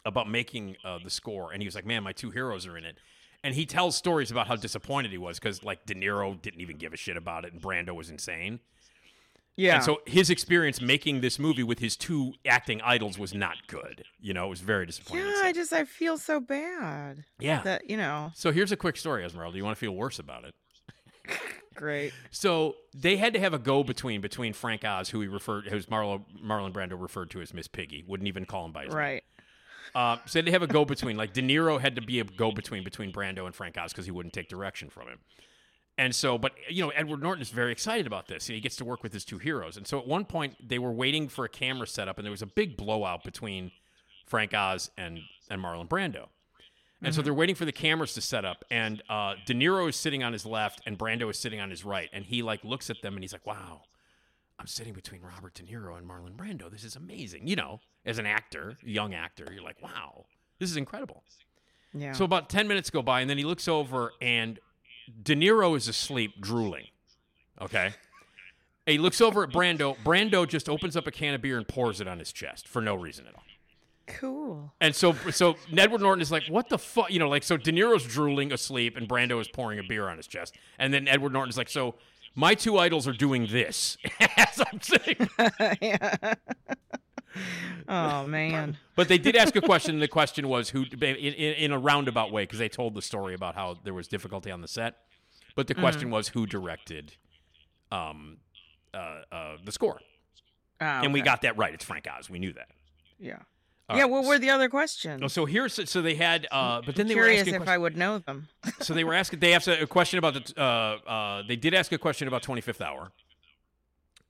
about making uh, the score, and he was like, "Man, my two heroes are in it." And he tells stories about how disappointed he was because like De Niro didn't even give a shit about it, and Brando was insane. yeah. And so his experience making this movie with his two acting idols was not good. You know, it was very disappointing. yeah, I just I feel so bad yeah. that you know. so here's a quick story, Esmeralda. You want to feel worse about it? Great. So they had to have a go between between Frank Oz, who he referred, who's Marlon Marlon Brando referred to as Miss Piggy, wouldn't even call him by his name. Right. Uh, so they have a go between. Like De Niro had to be a go between between Brando and Frank Oz because he wouldn't take direction from him. And so, but you know, Edward Norton is very excited about this. He gets to work with his two heroes. And so, at one point, they were waiting for a camera setup, and there was a big blowout between Frank Oz and and Marlon Brando. And so they're waiting for the cameras to set up, and uh, De Niro is sitting on his left, and Brando is sitting on his right, and he like looks at them, and he's like, "Wow, I'm sitting between Robert De Niro and Marlon Brando. This is amazing." You know, as an actor, young actor, you're like, "Wow, this is incredible." Yeah. So about 10 minutes go by, and then he looks over, and De Niro is asleep, drooling. Okay. He looks over at Brando. Brando just opens up a can of beer and pours it on his chest for no reason at all. Cool. And so, so Edward Norton is like, "What the fuck?" You know, like so. De Niro's drooling asleep, and Brando is pouring a beer on his chest. And then Edward Norton's like, "So, my two idols are doing this." As I'm saying, yeah. oh man. but they did ask a question. and The question was who, in, in, a roundabout way, because they told the story about how there was difficulty on the set. But the question was who directed, um, uh, uh, the score, Ah, and we got that right. It's Frank Oz. We knew that. Yeah. All yeah. right. What were the other questions? Oh, So here's so they had, uh, but then they were Curious asking if questions- I would know them. so they were asking. They asked a question about the. Uh, uh, they did ask a question about Twenty Fifth Hour,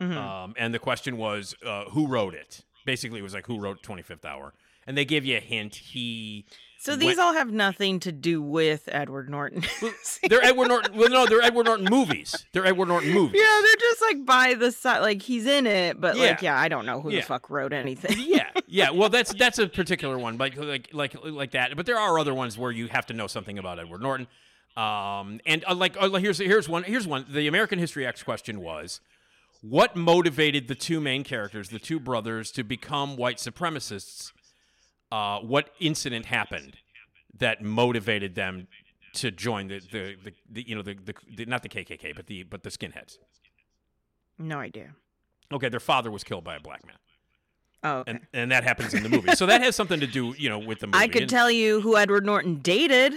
Mhm. um, and the question was uh, who wrote it. Basically, it was like who wrote Twenty Fifth Hour, and they gave you a hint. He. So these went- all have nothing to do with Edward Norton. They're Edward Norton. Well, no, they're Edward Norton movies. They're Edward Norton movies. Yeah, they're just like by the side, like he's in it, but like, Yeah. yeah, I don't know who Yeah. the fuck wrote anything. yeah, yeah. Well, that's that's a particular one, like like like like that. But there are other ones where you have to know something about Edward Norton. Um, and uh, like uh, here's here's one here's one. The American History X question was, what motivated the two main characters, the two brothers, to become white supremacists? Uh, what incident happened that motivated them to join the the, the, the you know the, the, the not the KKK but the but the skinheads? no idea. Okay, their father was killed by a black man. Oh, okay. and and that happens in the movie. So that has something to do, you know, with the movie. I could And- tell you who Edward Norton dated.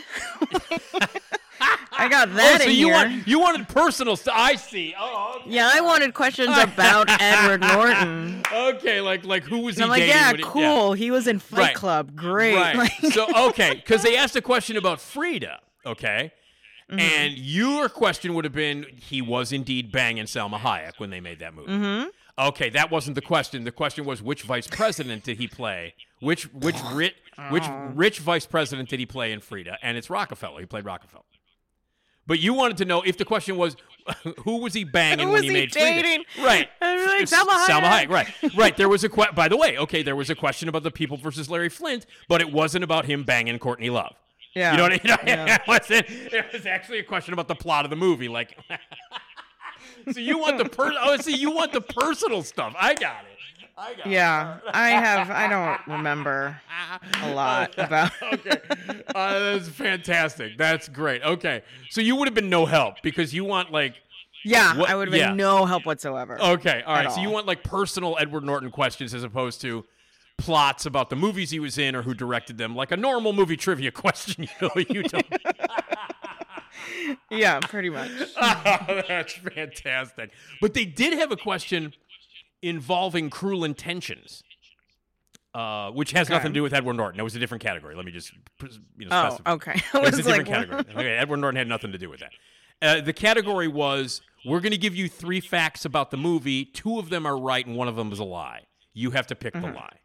I got Oh, that so in you here. want you wanted personal stuff? I see. Oh, okay. yeah, I wanted questions about Edward Norton. okay, like like who was he And I'm like, dating? yeah, he- cool. He was in Fight Right. Club. Great. Right. Like, so okay, because they asked a question about Frida. Okay. Mm-hmm. And your question would have been, he was indeed banging Salma Hayek when they made that movie. Mhm. Okay, that wasn't the question. The question was, which vice president did he play? Which which rich which Oh. rich vice president did he play in Frida? And it's Rockefeller. He played Rockefeller. But you wanted to know if the question was, who was he banging when he he made dating? Frida? Right. I was like, S- Salma Salma Hayek. Hayek. Right. Right. There was a que- by the way, okay, there was a question about the people versus Larry Flynt, but it wasn't about him banging Courtney Love. yeah. You know what I mean? Yeah. it, wasn't, it was actually a question about the plot of the movie. Like, so you want the per? Oh, see, you want the personal stuff. I got it. I got Yeah, I have. I don't remember a lot about. Okay, uh, that's fantastic. That's great. Okay, so you would have been no help because you want like. Yeah, What- I would have been no help whatsoever. Okay, all right. So you want like personal Edward Norton questions as opposed to plots about the movies he was in or who directed them, like a normal movie trivia question. You know, you don't. Yeah, pretty much. Oh, that's fantastic. But they did have a question involving cruel intentions, uh, which has nothing to do with Edward Norton. That was a different category. Let me just you know, Oh, specify. okay. It was a different like, category. Okay, Edward Norton had nothing to do with that. Uh, the category was we're going to give you three facts about the movie. Two of them are right, and one of them is a lie. You have to pick the lie.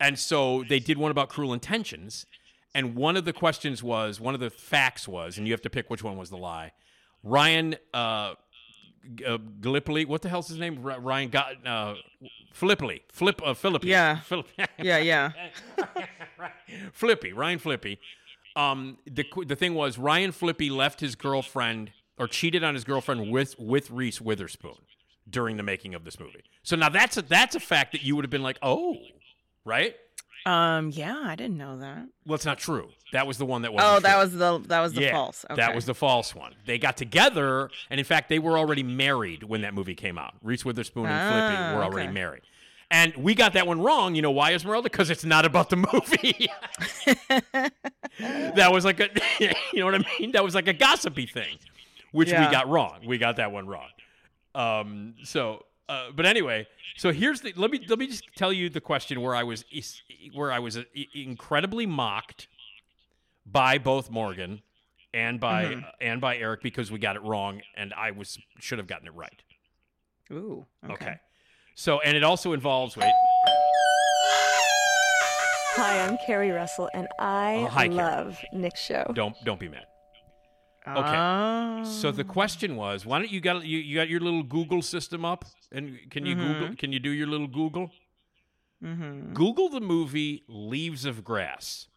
And so they did one about cruel intentions. And one of the questions was, one of the facts was, and you have to pick which one was the lie. Ryan uh, uh, Gallipoli, what the hell's his name? R- Ryan got uh, Flippily, Flip, uh, Philippi, Yeah. Yeah, yeah. Flippy, Ryan Flippy. Um, the the thing was Ryan Flippy left his girlfriend or cheated on his girlfriend with with Reese Witherspoon during the making of this movie. So now that's a that's a fact that you would have been like, oh, right? Um, yeah, I didn't know that. Well, it's not true. That was the one that was. Oh, that was the that was the yeah, false. Okay. That was the false one. They got together, and in fact, they were already married when that movie came out. Reese Witherspoon and Flippy Ah, were already okay. married. And we got that one wrong. You know why, Esmeralda? Because it's not about the movie. that was like a, you know what I mean? That was like a gossipy thing, which we got wrong. We got that one wrong. Um, so, uh, but anyway, so here's the. Let me let me just tell you the question where I was where I was uh, incredibly mocked by both Morgan and by Mhm. and by Eric because we got it wrong, and I was should have gotten it right. Ooh. Okay. So, and it also involves wait. Hi, I'm Keri Russell, and I Oh, hi, Keri. love Nick's show. Don't don't be mad. Okay. So the question was, why don't you got you, you got your little Google system up, and can you Google? Can you do your little Google? Mm-hmm. Google the movie Leaves of Grass.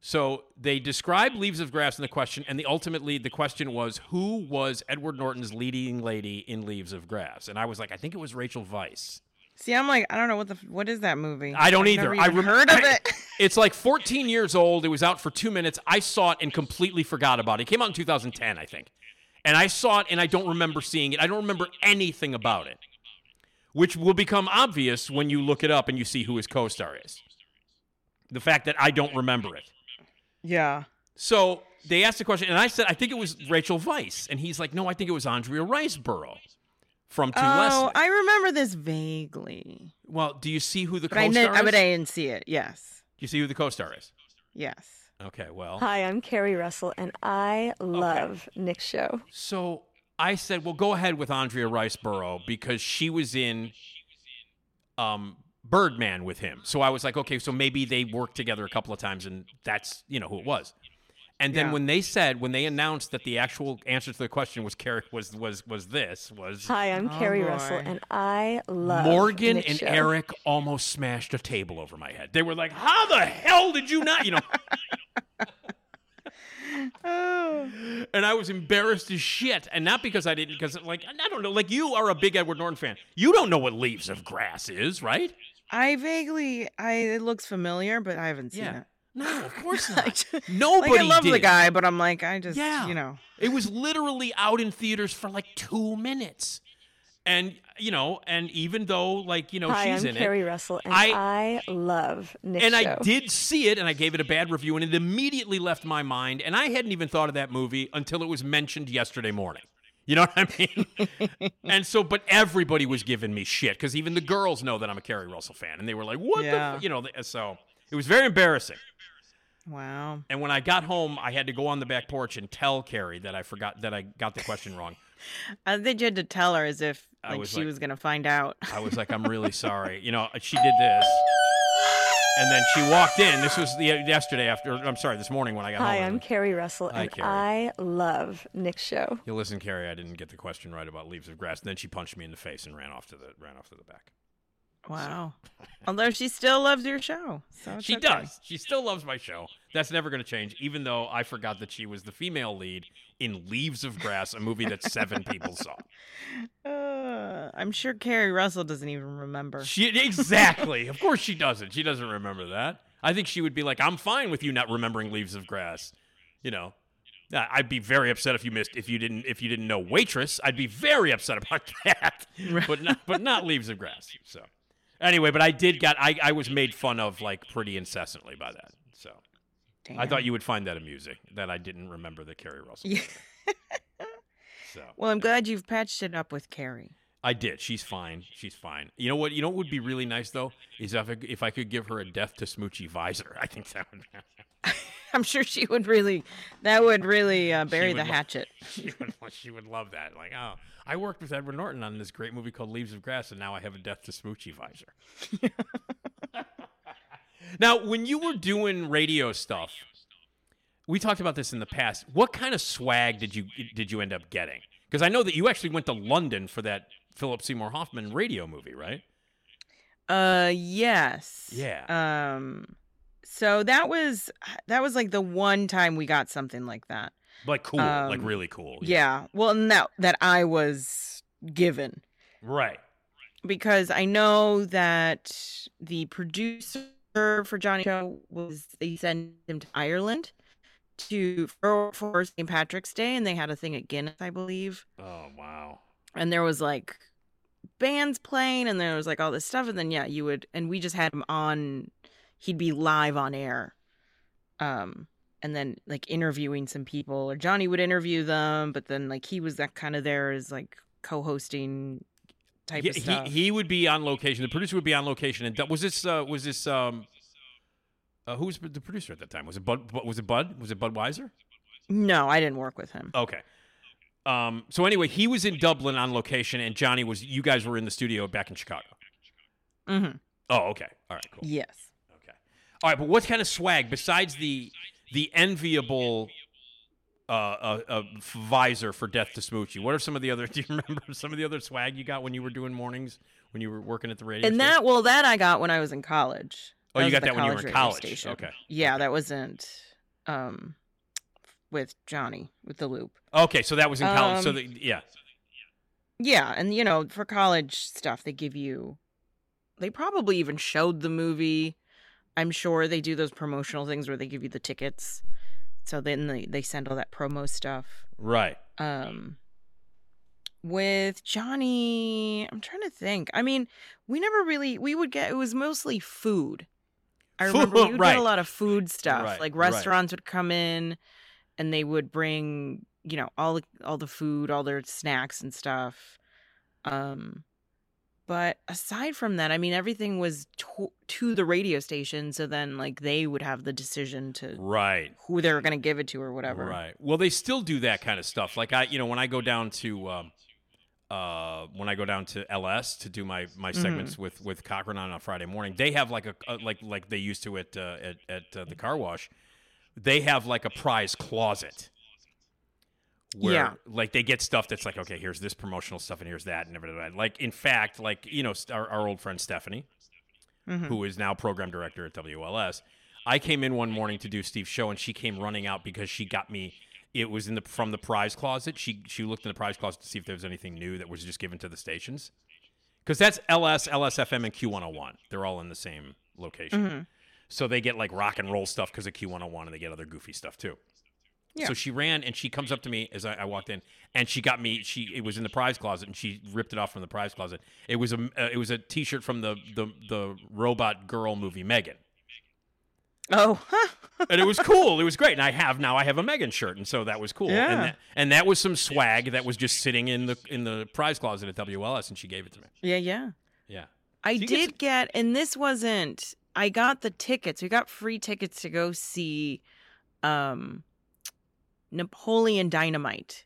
So they described Leaves of Grass in the question, and the ultimately the question was who was Edward Norton's leading lady in Leaves of Grass? And I was like, I think it was Rachel Weisz. See, I'm like, I don't know what the what is that movie. I don't I've either. I even heard of it. It's like 14 years old. It was out for two minutes. I saw it and completely forgot about it. It came out in 2010, I think. And I saw it and I don't remember seeing it. I don't remember anything about it, which will become obvious when you look it up and you see who his co star is. The fact that I don't remember it. yeah. So they asked the question, and I said, I think it was Rachel Weisz. And he's like, no, I think it was Andrea Riseborough from To Oh, Leslie. I remember this vaguely, well, do you see who the but co kn- star I is? but Do I didn't see it. Yes. Do you see who the co star is? Yes. Okay, well. Hi, I'm Keri Russell, and I love Nick's show. So I said, well, go ahead with Andrea Riseborough because she was in um, Birdman with him. So I was like, okay, so maybe they worked together a couple of times, and that's you know who it was. And then Yeah. when they said, when they announced that the actual answer to the question was Keri was was was this was Hi, I'm Oh, Keri Russell, and I love Morgan Nick's and show. Eric almost smashed a table over my head. They were like, "How the hell did you not?" You know. Oh. and I was embarrassed as shit, and not because I didn't, because like I don't know, like you are a big Edward Norton fan. You don't know what Leaves of Grass is, right? I vaguely, I it looks familiar, but I haven't seen Yeah. it. No, of course not. just- Nobody like I love did. the guy, but I'm like, I just, Yeah. you know, It was literally out in theaters for like two minutes, and you know, and even though like you know Hi, she's I'm in Keri it, Russell, and I- I, love Nick's and show. I did see it, and I gave it a bad review, and it immediately left my mind, and I hadn't even thought of that movie until it was mentioned yesterday morning. You know what I mean? and so, but everybody was giving me shit because even the girls know that I'm a Keri Russell fan, and they were like, "What the?" F-? You know, so it was very embarrassing. wow. And when I got home, I had to go on the back porch and tell Keri that I forgot that I got the question wrong. I think you had to tell her as if I like was she like- was gonna find out. I was like, "I'm really sorry." You know, she did this. And then she walked in. This was the, yesterday after. I'm sorry, this morning when I got Hi, home. Hi, I'm Keri Russell, Hi, and Keri. I love Nick's show. You listen, Keri. I didn't get the question right about leaves of grass. then she punched me in the face and ran off to the ran off to the back. Wow. Although she still loves your show, so she okay. does. She still loves my show. That's never going to change. Even though I forgot that she was the female lead in Leaves of Grass, a movie that seven people saw. Uh, I'm sure Keri Russell doesn't even remember. She exactly. Of course she doesn't. She doesn't remember that. I think she would be like, "I'm fine with you not remembering Leaves of Grass." You know, Uh, I'd be very upset if you missed if you didn't if you didn't know Waitress. I'd be very upset about that. but not but not Leaves of Grass. So anyway, but I did get I, I was made fun of like pretty incessantly by that. So I thought you would find that amusing that I didn't remember the Keri Russell. Yeah. So Well, I'm glad you've patched it up with Keri. I did. She's fine. She's fine. You know what? You know what would be really nice though is if I, if I could give her a death to Smoochy visor. I think that would. I'm sure she would really, that would really uh, bury would the lo- hatchet. she would. She would love that. Like, oh, I worked with Edward Norton on this great movie called Leaves of Grass, and now I have a death to Smoochy visor. now, when you were doing radio stuff, we talked about this in the past. What kind of swag did you did you end up getting? Because I know that you actually went to London for that Philip Seymour Hoffman radio movie, right? Uh, yes. Yeah. Um, so that was that was like the one time we got something like that. Like cool, like Um, really cool. Yeah. Well, and that that I was given Right. because I know that the producer for Johnny Show was they sent him to Ireland to for, for St. Patrick's Day, and they had a thing at Guinness, I believe. Oh wow. and there was like bands playing and there was like all this stuff and then yeah you would and we just had him on he'd be live on air um and then like interviewing some people or johnny would interview them but then like he was that kind of there as like co-hosting type Yeah, of stuff he he would be on location. The producer would be on location. And was this uh, was this um, uh, who was the producer at that time? Was it Bud? Was it Bud? Was it bud weiser no i didn't work with him Okay. Um. So anyway, he was in Dublin on location, and Johnny was. You guys were in the studio back in Chicago. mm-hmm. Oh, okay. All right. Cool. yes. All right. But what kind of swag besides the the enviable uh, uh, uh, visor for Death to Smoochy? What are some of the other? Do you remember some of the other swag you got when you were doing mornings when you were working at the radio? and station? that well that i got when i was in college Oh, you got that when you were in college. station. Okay. yeah that wasn't um with Johnny with the loop. Okay, so that was in college. so Um, the, yeah, Yeah, and you know, for college stuff, they give you. They probably even showed the movie. I'm sure they do those promotional things where they give you the tickets. So then they, they send all that promo stuff. right. Um, with Johnny, I'm trying to think. I mean, we never really we would get it was mostly food. I remember we would right. get a lot of food stuff. Right, like right. restaurants would come in and they would bring, you know, all the all the food, all their snacks and stuff. Um but aside from that, I mean everything was to, to the radio station, so then like they would have the decision to Right. who they were going to give it to or whatever. Right. Well, they still do that kind of stuff. Like I, you know, when I go down to, um, uh, when I go down to LS to do my my Mm-hmm. segments with with Cochran on a Friday morning, they have like a, a like like they used to at uh, at at uh, the car wash. They have like a prize closet. Where, Yeah. like they get stuff that's like, okay, here's this promotional stuff and here's that and everything. Like, in fact, like you know, our, our old friend Stephanie, Mhm. who is now program director at WLS. I came in one morning to do Steve's show, and she came running out because she got me. It was in the from the prize closet. She she looked in the prize closet to see if there was anything new that was just given to the stations, because that's LS, LSFM, and Q101. They're all in the same location, Mhm. so they get like rock and roll stuff because of Q101, and they get other goofy stuff too. Yeah. So she ran and she comes up to me as I, I walked in, and she got me. She it was in the prize closet, and she ripped it off from the prize closet. It was a uh, it was a T-shirt from the the the robot girl movie Megan, Oh, and it was cool. It was great, and I have now I have a Megan shirt, and so that was cool. Yeah. And that, and that was some swag that was just sitting in the in the prize closet at WLS, and she gave it to me. yeah, yeah. Yeah. I So you get did get, and this wasn't. I got the tickets. We got free tickets to go see, um, Napoleon Dynamite,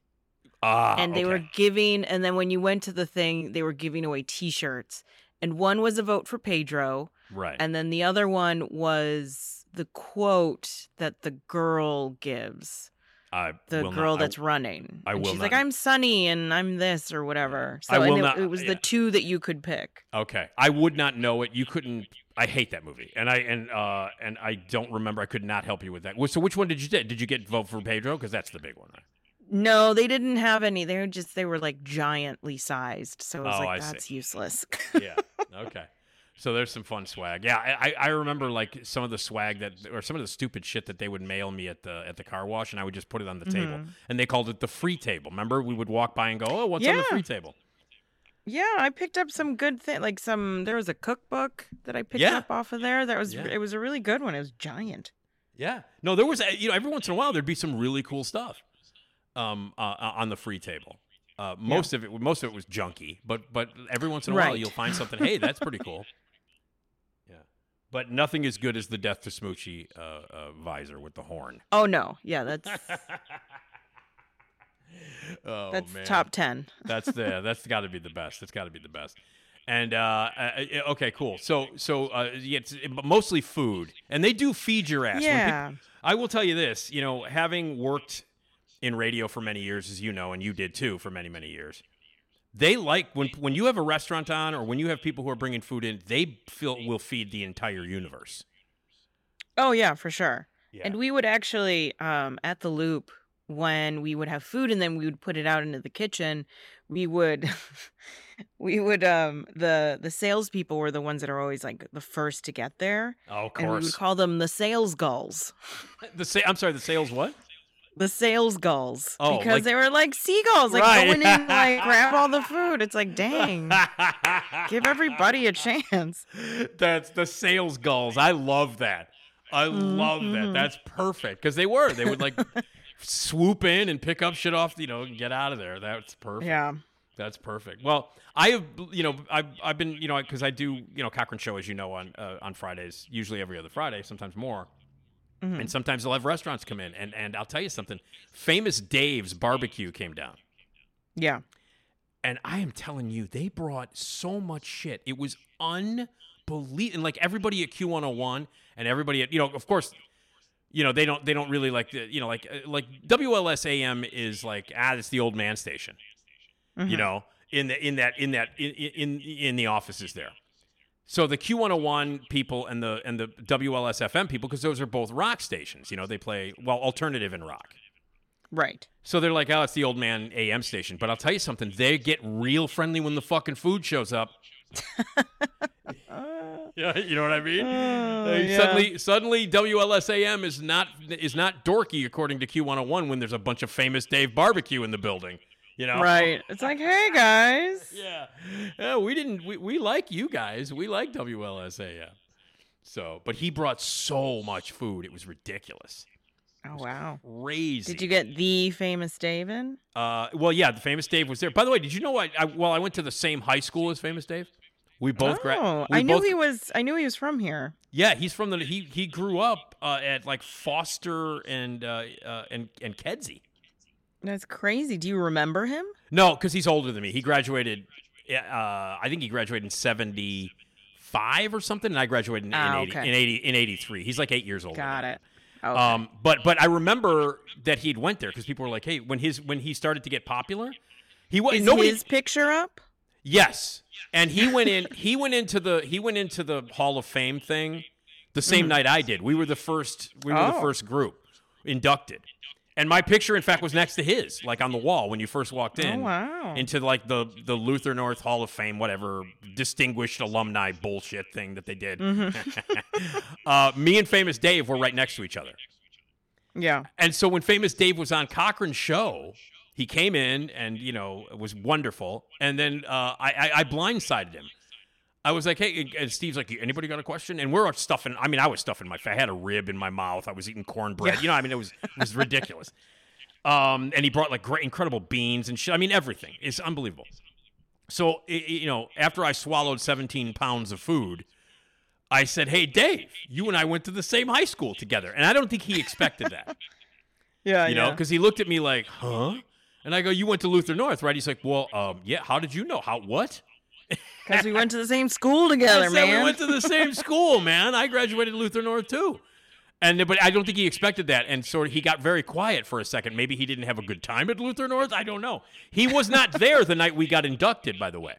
Ah, and they were giving. And then when you went to the thing, they were giving away T-shirts, and one was a vote for Pedro, right. and then the other one was the quote that the girl gives. I the will not- girl I- that's running. I and will she's like, I'm Sunny and I'm this or whatever. So I will and it, not- it was yeah. the two that you could pick. Okay, I would not know it. You couldn't. I hate that movie, and I and uh and I don't remember. I could not help you with that. So which one did you get? Did you get vote for Pedro? Because that's the big one, right? No, they didn't have any. They were just they were like giantly sized. So I was Oh, I like, see. that's useless. Yeah. Okay. So there's some fun swag. Yeah, I, I remember like some of the swag that, or some of the stupid shit that they would mail me at the at the car wash, and I would just put it on the table, Mhm. and they called it the free table. Remember, we would walk by and go, "Oh, what's on the free table?" yeah, I picked up some good thing. Like some there was a cookbook that I picked Yeah. up off of there. That was Yeah. it was a really good one. It was giant. Yeah. No, there was you know every once in a while there'd be some really cool stuff, um, uh, uh, on the free table. Uh, most of it, most of it was junky, but but every once in a while you'll find something. Hey, that's pretty cool. But nothing as good as the Death to Smoochy uh, uh, visor with the horn. Oh no, yeah, that's oh that's man, top ten. that's the that's got to be the best. That's got to be the best. And uh, uh, uh, okay, cool. So so uh, yeah, it's mostly food, and they do feed your ass. Yeah. I will tell you this. You know, having worked in radio for many years, as you know, and you did too for many many years. They like when when you have a restaurant on, or when you have people who are bringing food in. They feel will feed the entire universe. Oh yeah, for sure. Yeah. And we would actually, um, at the loop, when we would have food and then we would put it out into the kitchen, we would, we would, um, the the salespeople were the ones that are always like the first to get there, oh, of and we would call them the sales gulls. the sa- I'm sorry. The sales what? The sales gulls, Oh, because like- they were like seagulls, like Right. going in, like grab all the food. It's like, dang, give everybody a chance. That's the sales gulls. I love that. I love that. Mhm. That's perfect because they were. They would like swoop in and pick up shit off, you know, and get out of there. That's perfect. Yeah. That's perfect. Well, I have, you know, I've, I've been, you know, because I do, you know, Cochran Show, as you know, on uh, on Fridays, usually every other Friday, sometimes more. Mhm. And sometimes they'll have restaurants come in, and and I'll tell you something. Famous Dave's Barbecue came down. Yeah. And I am telling you, they brought so much shit. It was unbelievable. And like everybody at Q101 and everybody at, you know, of course, you know, they don't they don't really like the, you know, like uh, like WLS AM is like ah, it's the old man station. You Mhm. know, in the in that in that in in in the offices there. So the Q101 people and the and the WLSFM people, because those are both rock stations. You know, they play well alternative and rock. Right. So they're like, oh, it's the old man AM station. But I'll tell you something, they get real friendly when the fucking food shows up. yeah, you know what I mean? Uh, yeah. Suddenly, suddenly, WLSAM is not is not dorky according to Q101 when there's a bunch of famous Dave barbecue in the building. You know, Right. It's like, hey guys. Yeah, yeah. We didn't. We, we like you guys. We like WLSAM. So, but he brought so much food, it was ridiculous. Oh wow. Crazy. Did you get the famous Dave in? Uh, well, yeah, the famous Dave was there. By the way, did you know I, I well, I went to the same high school as famous Dave. We both gra- Oh, we I knew both- he was. I knew he was from here. Yeah, he's from the he he grew up uh, at like Foster and uh, uh, and and Kedzie. That's crazy. Do you remember him? No, because he's older than me. He graduated. Uh, I think he graduated in seventy five or something, and I graduated in, Ah, in eighty okay. in eighty in eighty three. He's like eight years old. Got it. Okay. Um, but but I remember that he'd went there because people were like, "Hey, when his when he started to get popular, he was Is nobody." his picture up? Yes, and he went in. He went into the he went into the Hall of Fame thing the same Mhm. night I did. We were the first. We were the Oh. first group inducted, and my picture, in fact, was next to his, like on the wall when you first walked in. Oh, wow. Into like the the Luther North Hall of Fame, whatever distinguished alumni bullshit thing that they did. Mhm. uh, me and Famous Dave were right next to each other. Yeah. And so when Famous Dave was on Cochran's show, he came in and you know it was wonderful. And then uh, I, I I blindsided him. I was like, hey, and Steve's like, anybody got a question? And we're stuffing. I mean, I was stuffing my. I had a rib in my mouth. I was eating cornbread. Yeah. You know, I mean, it was it was ridiculous. Um, and he brought like great, incredible beans and shit. I mean, everything. It's unbelievable. So i- i- you know, after I swallowed 17 pounds of food, I said, "Hey, Dave, you and I went to the same high school together," and I don't think he expected that Yeah. you know, because he looked at me like, "Huh?" And I go, "You went to Luther North, right?" He's like, "Well, um, yeah. How did you know? How what?" Because we went to the same school together, I said, man. We went to the same school, man. I graduated Luther North too. And but I don't think he expected that, and so he got very quiet for a second. Maybe he didn't have a good time at Luther North. I don't know. He was not there the night we got inducted, by the way.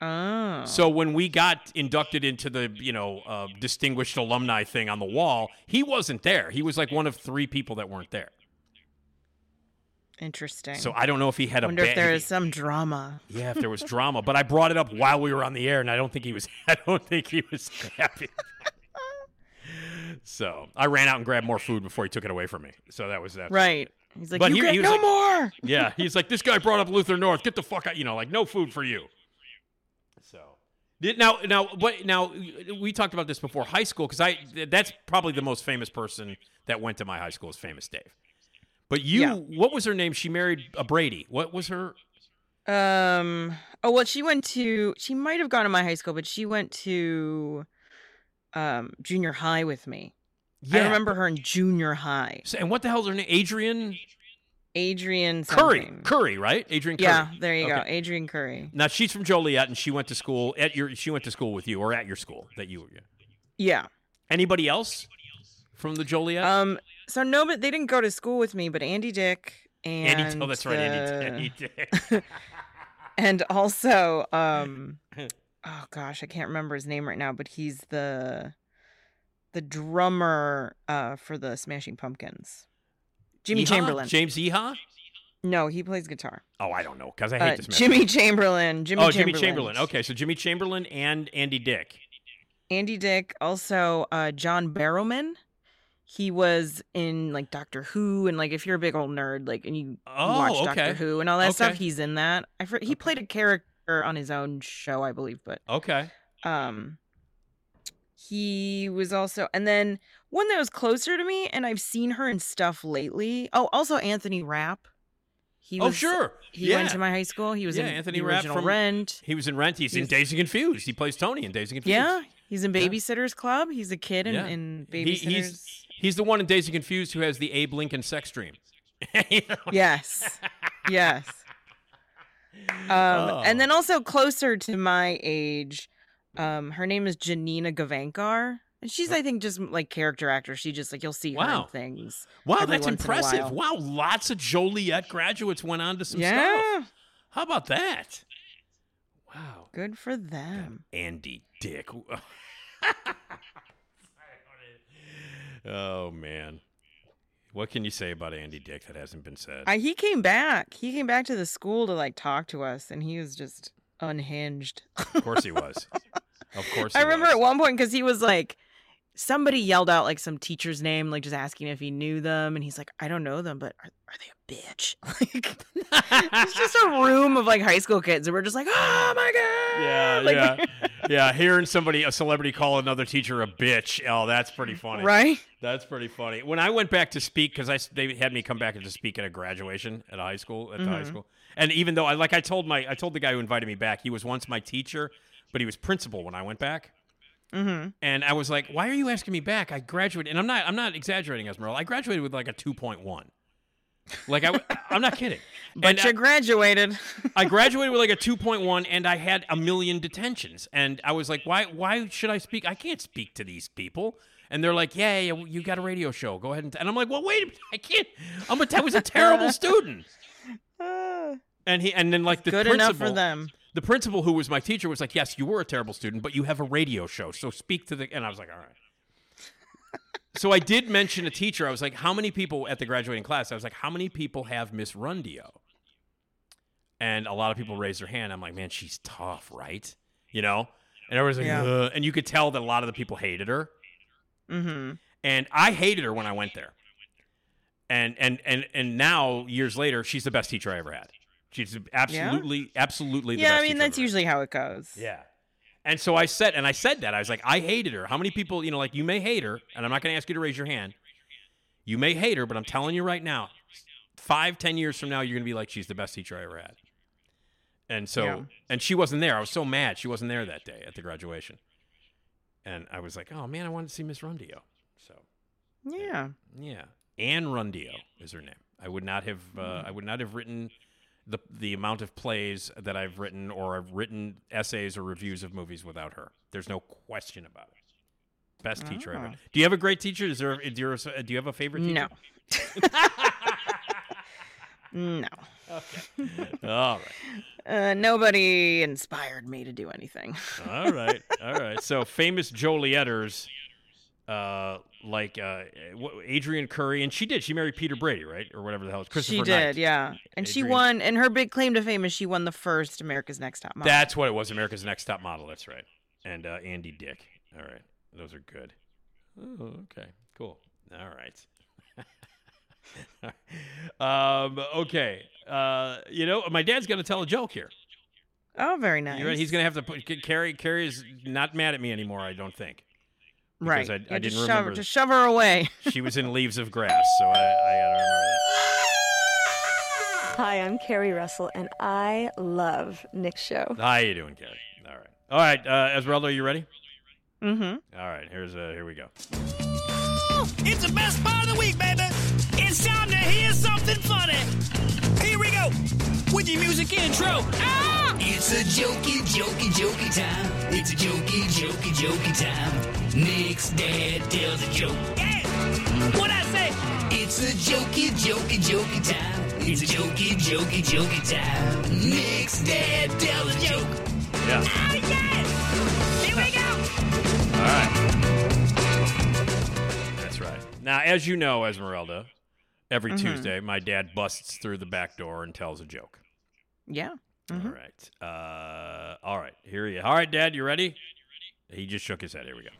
oh. So when we got inducted into the you know uh, distinguished alumni thing on the wall, he wasn't there. He was like one of three people that weren't there. Interesting. So I don't know if he had a wonder if bad- there is some drama. Yeah, if there was drama, but I brought it up while we were on the air, and I don't think he was. I don't think he was happy. so I ran out and grabbed more food before he took it away from me. So that was that. Right. He's like, But you he- get he no like- more. Yeah, he's like, this guy brought up Luther North. Get the fuck out. You know, like no food for you. So now now what now we talked about this before high school because I that's probably the most famous person that went to my high school is famous Dave. But you, Yeah. what was her name? She married a Brady. What was her? Um. Oh well, she went to. She might have gone to my high school, but she went to, um, junior high with me. Yeah. I remember her in junior high. So- and what the hell's her name? Adrienne Adrienne Curry. something. Curry, right? Adrienne Curry. Yeah, there you go, Adrienne Curry. Now she's from Joliet, and she went to school at your. She went to school with you, or at your school that you were. Yeah. Anybody else from the Joliet? Um. So no, but they didn't go to school with me. But Andy Dick and Andy. Oh, that's right, Andy. Andy Dick. and also um oh gosh i can't remember his name right now but he's the the drummer uh for the smashing pumpkins jimmy chamberlin James Iha? no he plays guitar Oh, I don't know because I hate uh, this. man. jimmy chamberlin jimmy oh, chamberlin. Jimmy Chamberlin. Okay, so Jimmy Chamberlin and Andy Dick. andy dick also uh john barrowman he was in like doctor who and like if you're a big old nerd like and you, Oh, watch okay. doctor who and all that stuff he's in that i he played a character on his own show i believe but Okay. um he was also and then one that was closer to me and i've seen her in stuff lately oh also anthony rapp he oh, sure. he yeah. went to my high school he was yeah, in Anthony the Rapp from rent He was in Rent. He's, in He's- Dazed and Confused. He plays Tony in and Confused. yeah he's in Yeah. babysitters club he's a kid in, Yeah. in He- babysitters he's he's the one in and Confused who has the Abe Lincoln sex dream. You know? yes yes um and then also closer to my age um her name is janina gavankar and she's i think just like character actor she just like you'll see her Wow. in things Wow, that's once in a impressive. Wow, lots of Joliet graduates went on to some yeah stuff. How about that? Wow. Good for them. Andy Dick. oh man. What can you say about Andy Dick that hasn't been said? I, he came back. He came back to the school to like talk to us, and he was just unhinged. of course he was. Of course. I remember was. at one point because he was like, somebody yelled out like some teacher's name, like just asking if he knew them, and he's like, I don't know them, but are, are they a bitch? Like, it's just a room of like high school kids, and we're just like, oh my god, Yeah, like, yeah, yeah. Hearing somebody, a celebrity, call another teacher a bitch. Oh, that's pretty funny. right? That's pretty funny. When I went back to speak, because I they had me come back and to speak at a graduation at a high school at the high Mhm. school, and even though I like I told my I told the guy who invited me back, he was once my teacher, but he was principal when I went back. Mm-hmm. And I was like, "Why are you asking me back? I graduated, and I'm not. I'm not exaggerating, Esmeralda. I graduated with like a 2.1. Like I, I'm not kidding. But And you I- graduated. I graduated with like a 2.1 and I had a million detentions. And I was like, why why should I speak? I can't speak to these people. And they're like, yeah, yeah, you got a radio show. Go ahead and, and I'm like, well, wait. I can't. I'm a, I was a terrible student. And he and then like the Good principal, enough for them. The principal who was my teacher was like, yes, you were a terrible student, but you have a radio show. So speak to the and I was like, all right. so I did mention a teacher. I was like, how many people at the graduating class? I was like, how many people have Miss Rundio? And a lot of people raised their hand. I'm like, man, she's tough, right? You know? And everyone's like, Yeah. "Ugh." and you could tell that a lot of the people hated her. Mm-hmm. And I hated her when I went there. And and and and now years later, she's the best teacher I ever had. She's absolutely, absolutely the Yeah, I mean that's usually how it goes. Yeah. And so I said, and I said that I was like, I hated her. How many people, you know, like you may hate her, and I'm not going to ask you to raise your hand. You may hate her, but I'm telling you right now, five, ten years from now, you're going to be like, she's the best teacher I ever had. And so, Yeah. and she wasn't there. I was so mad she wasn't there that day at the graduation. And I was like, oh man, I wanted to see Miss Rundio. So Yeah. yeah, Anne Rundio is her name. I would not have, uh, I would not have written the the amount of plays that I've written, or I've written essays or reviews of movies without her. There's no question about it. Best teacher ever. Oh. Do you have a great teacher? Is there? Do you, do you have a favorite teacher? No. no. All right. Uh, nobody inspired me to do anything. All right. All right. So famous Jolietters, uh, like uh, Adrianne Curry, and she did. She married Peter Brady, right, or whatever the hell. It's Christopher she Knight. did, yeah. And she won, and her big claim to fame is she won the first America's Next Top Model. That's what it was. America's Next Top Model. That's right. And uh, Andy Dick. All right. Those are good. Oh, okay. Cool. All right. um, okay. Uh, you know, my dad's going to tell a joke here. oh, very nice. He's going to have to put Keri. Keri is not mad at me anymore. I don't think. Right. because I- I just didn't shove, remember Just shove her away. She was in Leaves of Grass, so I, I gotta remember that. Hi, I'm Keri Russell, and I love Nick's show. How you doing, Keri? All right. All right, uh, Esmeralda, are you ready? mm-hmm. All right. Here's uh, here we go. It's the best part of the week, baby. It's time to hear something funny. Here we go with your music intro. Ah! It's a jokey, jokey, jokey time. It's a jokey, jokey, jokey time. Nick's dad tells a joke. Yeah! What I say? It's a jokey, jokey, jokey time. It's a jokey, jokey, jokey time. Nick's dad tells a joke. Yeah. Oh, yeah! Here we go! All right. That's right. Now, as you know, Esmeralda, every Mhm. Tuesday, my dad busts through the back door and tells a joke. Yeah. Mhm. All right. Uh, all right. Here he is. All right, Dad, you ready? He just shook his head. Here we go.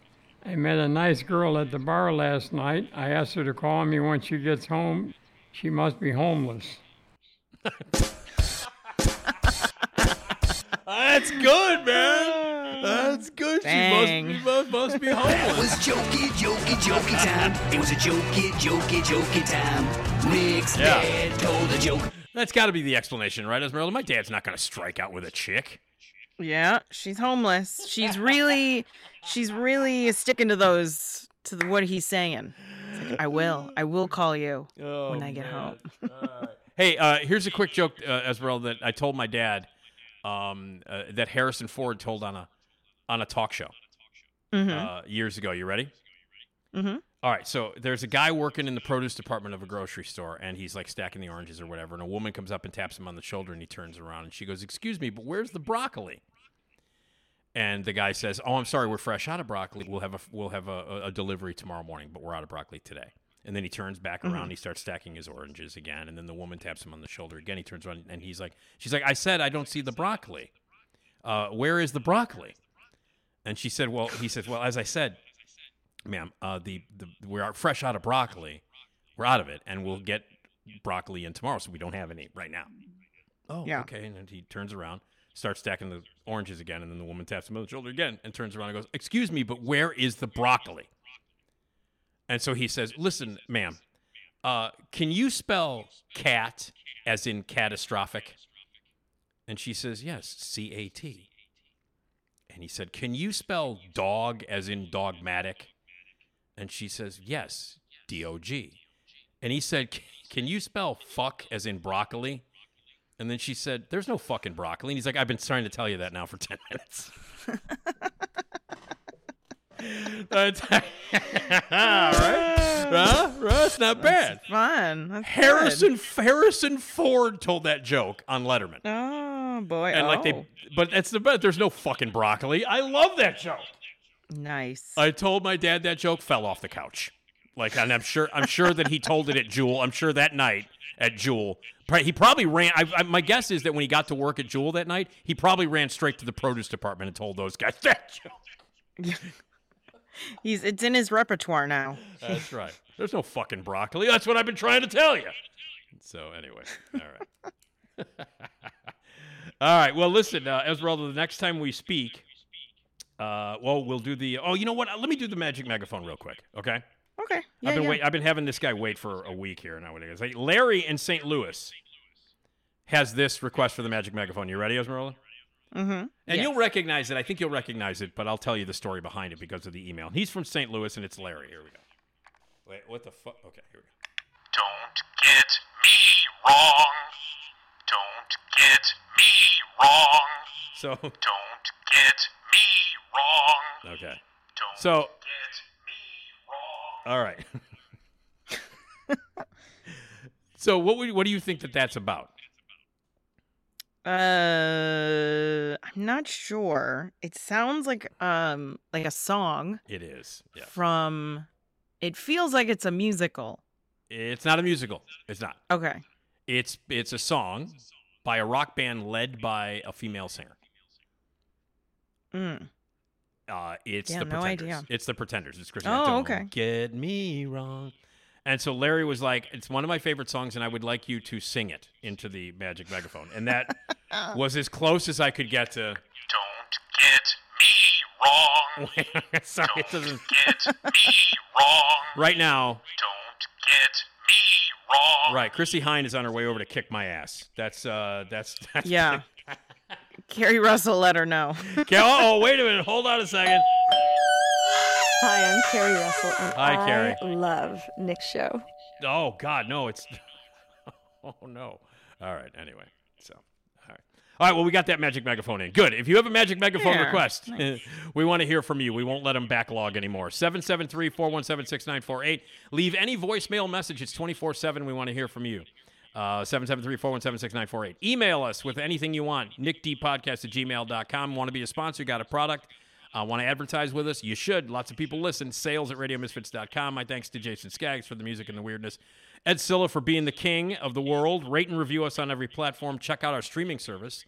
I met a nice girl at the bar last night. I asked her to call me when she gets home. She must be homeless. That's good, man. That's good. Dang. She must, must, must be That homeless. was jokey, jokey, jokey time. It was a jokey, jokey, jokey time. Nick's Yeah. dad told a joke. That's got to be the explanation, right, Esmeralda? My dad's not going to strike out with a chick. Yeah. She's homeless. She's really, she's really sticking to those, to the, what he's saying. Like, I will. I will call you when I get home. Hey, uh, here's a quick joke, uh, Esmeralda, that I told my dad um, uh, that Harrison Ford told on a on a talk show Mm-hmm. uh, years ago. You ready? mm-hmm. All right, so there's a guy working in the produce department of a grocery store, and he's like stacking the oranges or whatever. And a woman comes up and taps him on the shoulder, and he turns around, and she goes, "Excuse me, but where's the broccoli?" And the guy says, "Oh, I'm sorry, we're fresh out of broccoli. We'll have a we'll have a, a delivery tomorrow morning, but we're out of broccoli today." And then he turns back around. He starts stacking his oranges again. And then the woman taps him on the shoulder again. He turns around and he's like, "She's like, I said I don't see the broccoli. Uh, where is the broccoli?" And she said, "Well," he says, "Well, as I said, ma'am, uh, the, the we're fresh out of broccoli. We're out of it, and we'll get broccoli in tomorrow, so we don't have any right now." Oh, Yeah. okay. And he turns around, starts stacking the oranges again, and then the woman taps him on the shoulder again and turns around and goes, "Excuse me, but where is the broccoli?" And so he says, "Listen, ma'am, uh, can you spell cat as in catastrophic?" And she says, "Yes, C A T." And he said, "Can you spell dog as in dogmatic?" And she says, "Yes, D O G. And he said, "Can- "Can you spell fuck as in broccoli?" And then she said, "There's no fucking broccoli." And he's like, "I've been trying to tell you that now for ten minutes." That's all right. Huh? That's not bad. Fun. That's Harrison good. Harrison Ford told that joke on Letterman. Oh boy. And like oh. they, but that's the best. There's no fucking broccoli. I love that joke. Nice. I told my dad that joke, fell off the couch. Like, and I'm sure, I'm sure that he told it at Jewel. I'm sure that night at Jewel, he probably ran. I, I, my guess is that when he got to work at Jewel that night, he probably ran straight to the produce department and told those guys that joke. He's it's in his repertoire now. That's right. There's no fucking broccoli. That's what I've been trying to tell you. So anyway, all right. all right. Well, listen, uh, Esmeralda. The next time we speak, uh, well, we'll do the. Oh, you know what? Let me do the magic megaphone real quick. Okay. Okay. Yeah, I've been yeah. wait, I've been having this guy wait for a week here now. Like, Larry in St. Louis has this request for the magic megaphone. You ready, Esmeralda? Mm-hmm. And you'll recognize it. I think you'll recognize it, but I'll tell you the story behind it because of the email. He's from St. Louis, and it's Larry. Here we go. Wait, what the fuck? Okay, here we go. Don't get me wrong. Don't get me wrong. So, Don't get me wrong. Okay. Don't So, get me wrong. all right. so, what would, what do you think that that's about? Uh, I'm not sure. It sounds like um like a song It is. Yeah. from. It feels like it's a musical. It's not a musical. It's not. Okay. It's it's a song by a rock band led by a female singer. Mm. Uh, it's Yeah, the no Pretenders. idea. It's the Pretenders. It's Chris. Oh, Don't okay. Get me wrong. And so Larry was like, "It's one of my favorite songs, and I would like you to sing it into the magic megaphone." And that was as close as I could get to. Don't get me wrong. Sorry, it doesn't. Get me wrong. Right now, Don't get me wrong. right? Chrissie Hynde is on her way over to kick my ass. That's uh, that's, that's Yeah. Keri Russell let her know. Okay, oh, wait a minute. Hold on a second. Hi, I'm Keri Russell, and Hi, I Keri. love Nick's show. Oh God, no! It's oh no. All right. Anyway, so all right, all right. Well, we got that magic megaphone in. Good. If you have a magic megaphone Yeah, request, eh, we want to hear from you. We won't let them backlog anymore. 773-417-6948. Leave any voicemail message. It's twenty four seven. We want to hear from you. Uh, 773-417-6948. Email us with anything you want. nickdpodcast at gmail.com. Want to be a sponsor? Got a product? Uh, want to advertise with us? You should. Lots of people listen. Sales at radiomisfits.com. My thanks to Jason Skaggs for the music and the weirdness. Ed Silla for being the king of the world. Rate and review us on every platform. Check out our streaming service,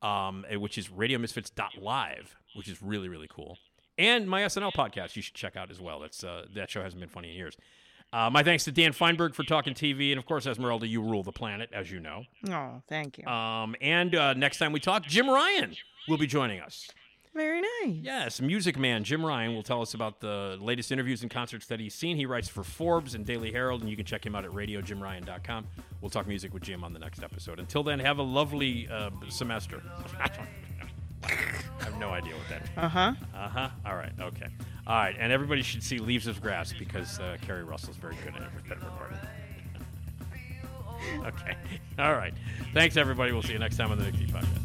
um, eh, which is radiomisfits.live, which is really, really cool. And my SNL podcast you should check out as well. That's uh, That show hasn't been funny in years. Uh, my thanks to Dan Fienberg for talking TV. And of course, Esmeralda, you rule the planet, as you know. Oh, thank you. Um, and uh, next time we talk, Jim Ryan will be joining us. Very nice. Yes, Music Man Jim Ryan will tell us about the latest interviews and concerts that he's seen. He writes for Forbes and Daily Herald, and you can check him out at radiojimryan.com. We'll talk music with Jim on the next episode. Until then, have a lovely uh, semester. I have no idea what that means. Uh huh. Uh huh. All right. Okay. All right. And everybody should see Leaves of Grass because uh, Keri Russell's very good at it with that recording. okay. All right. Thanks, everybody. We'll see you next time on the Big Podcast.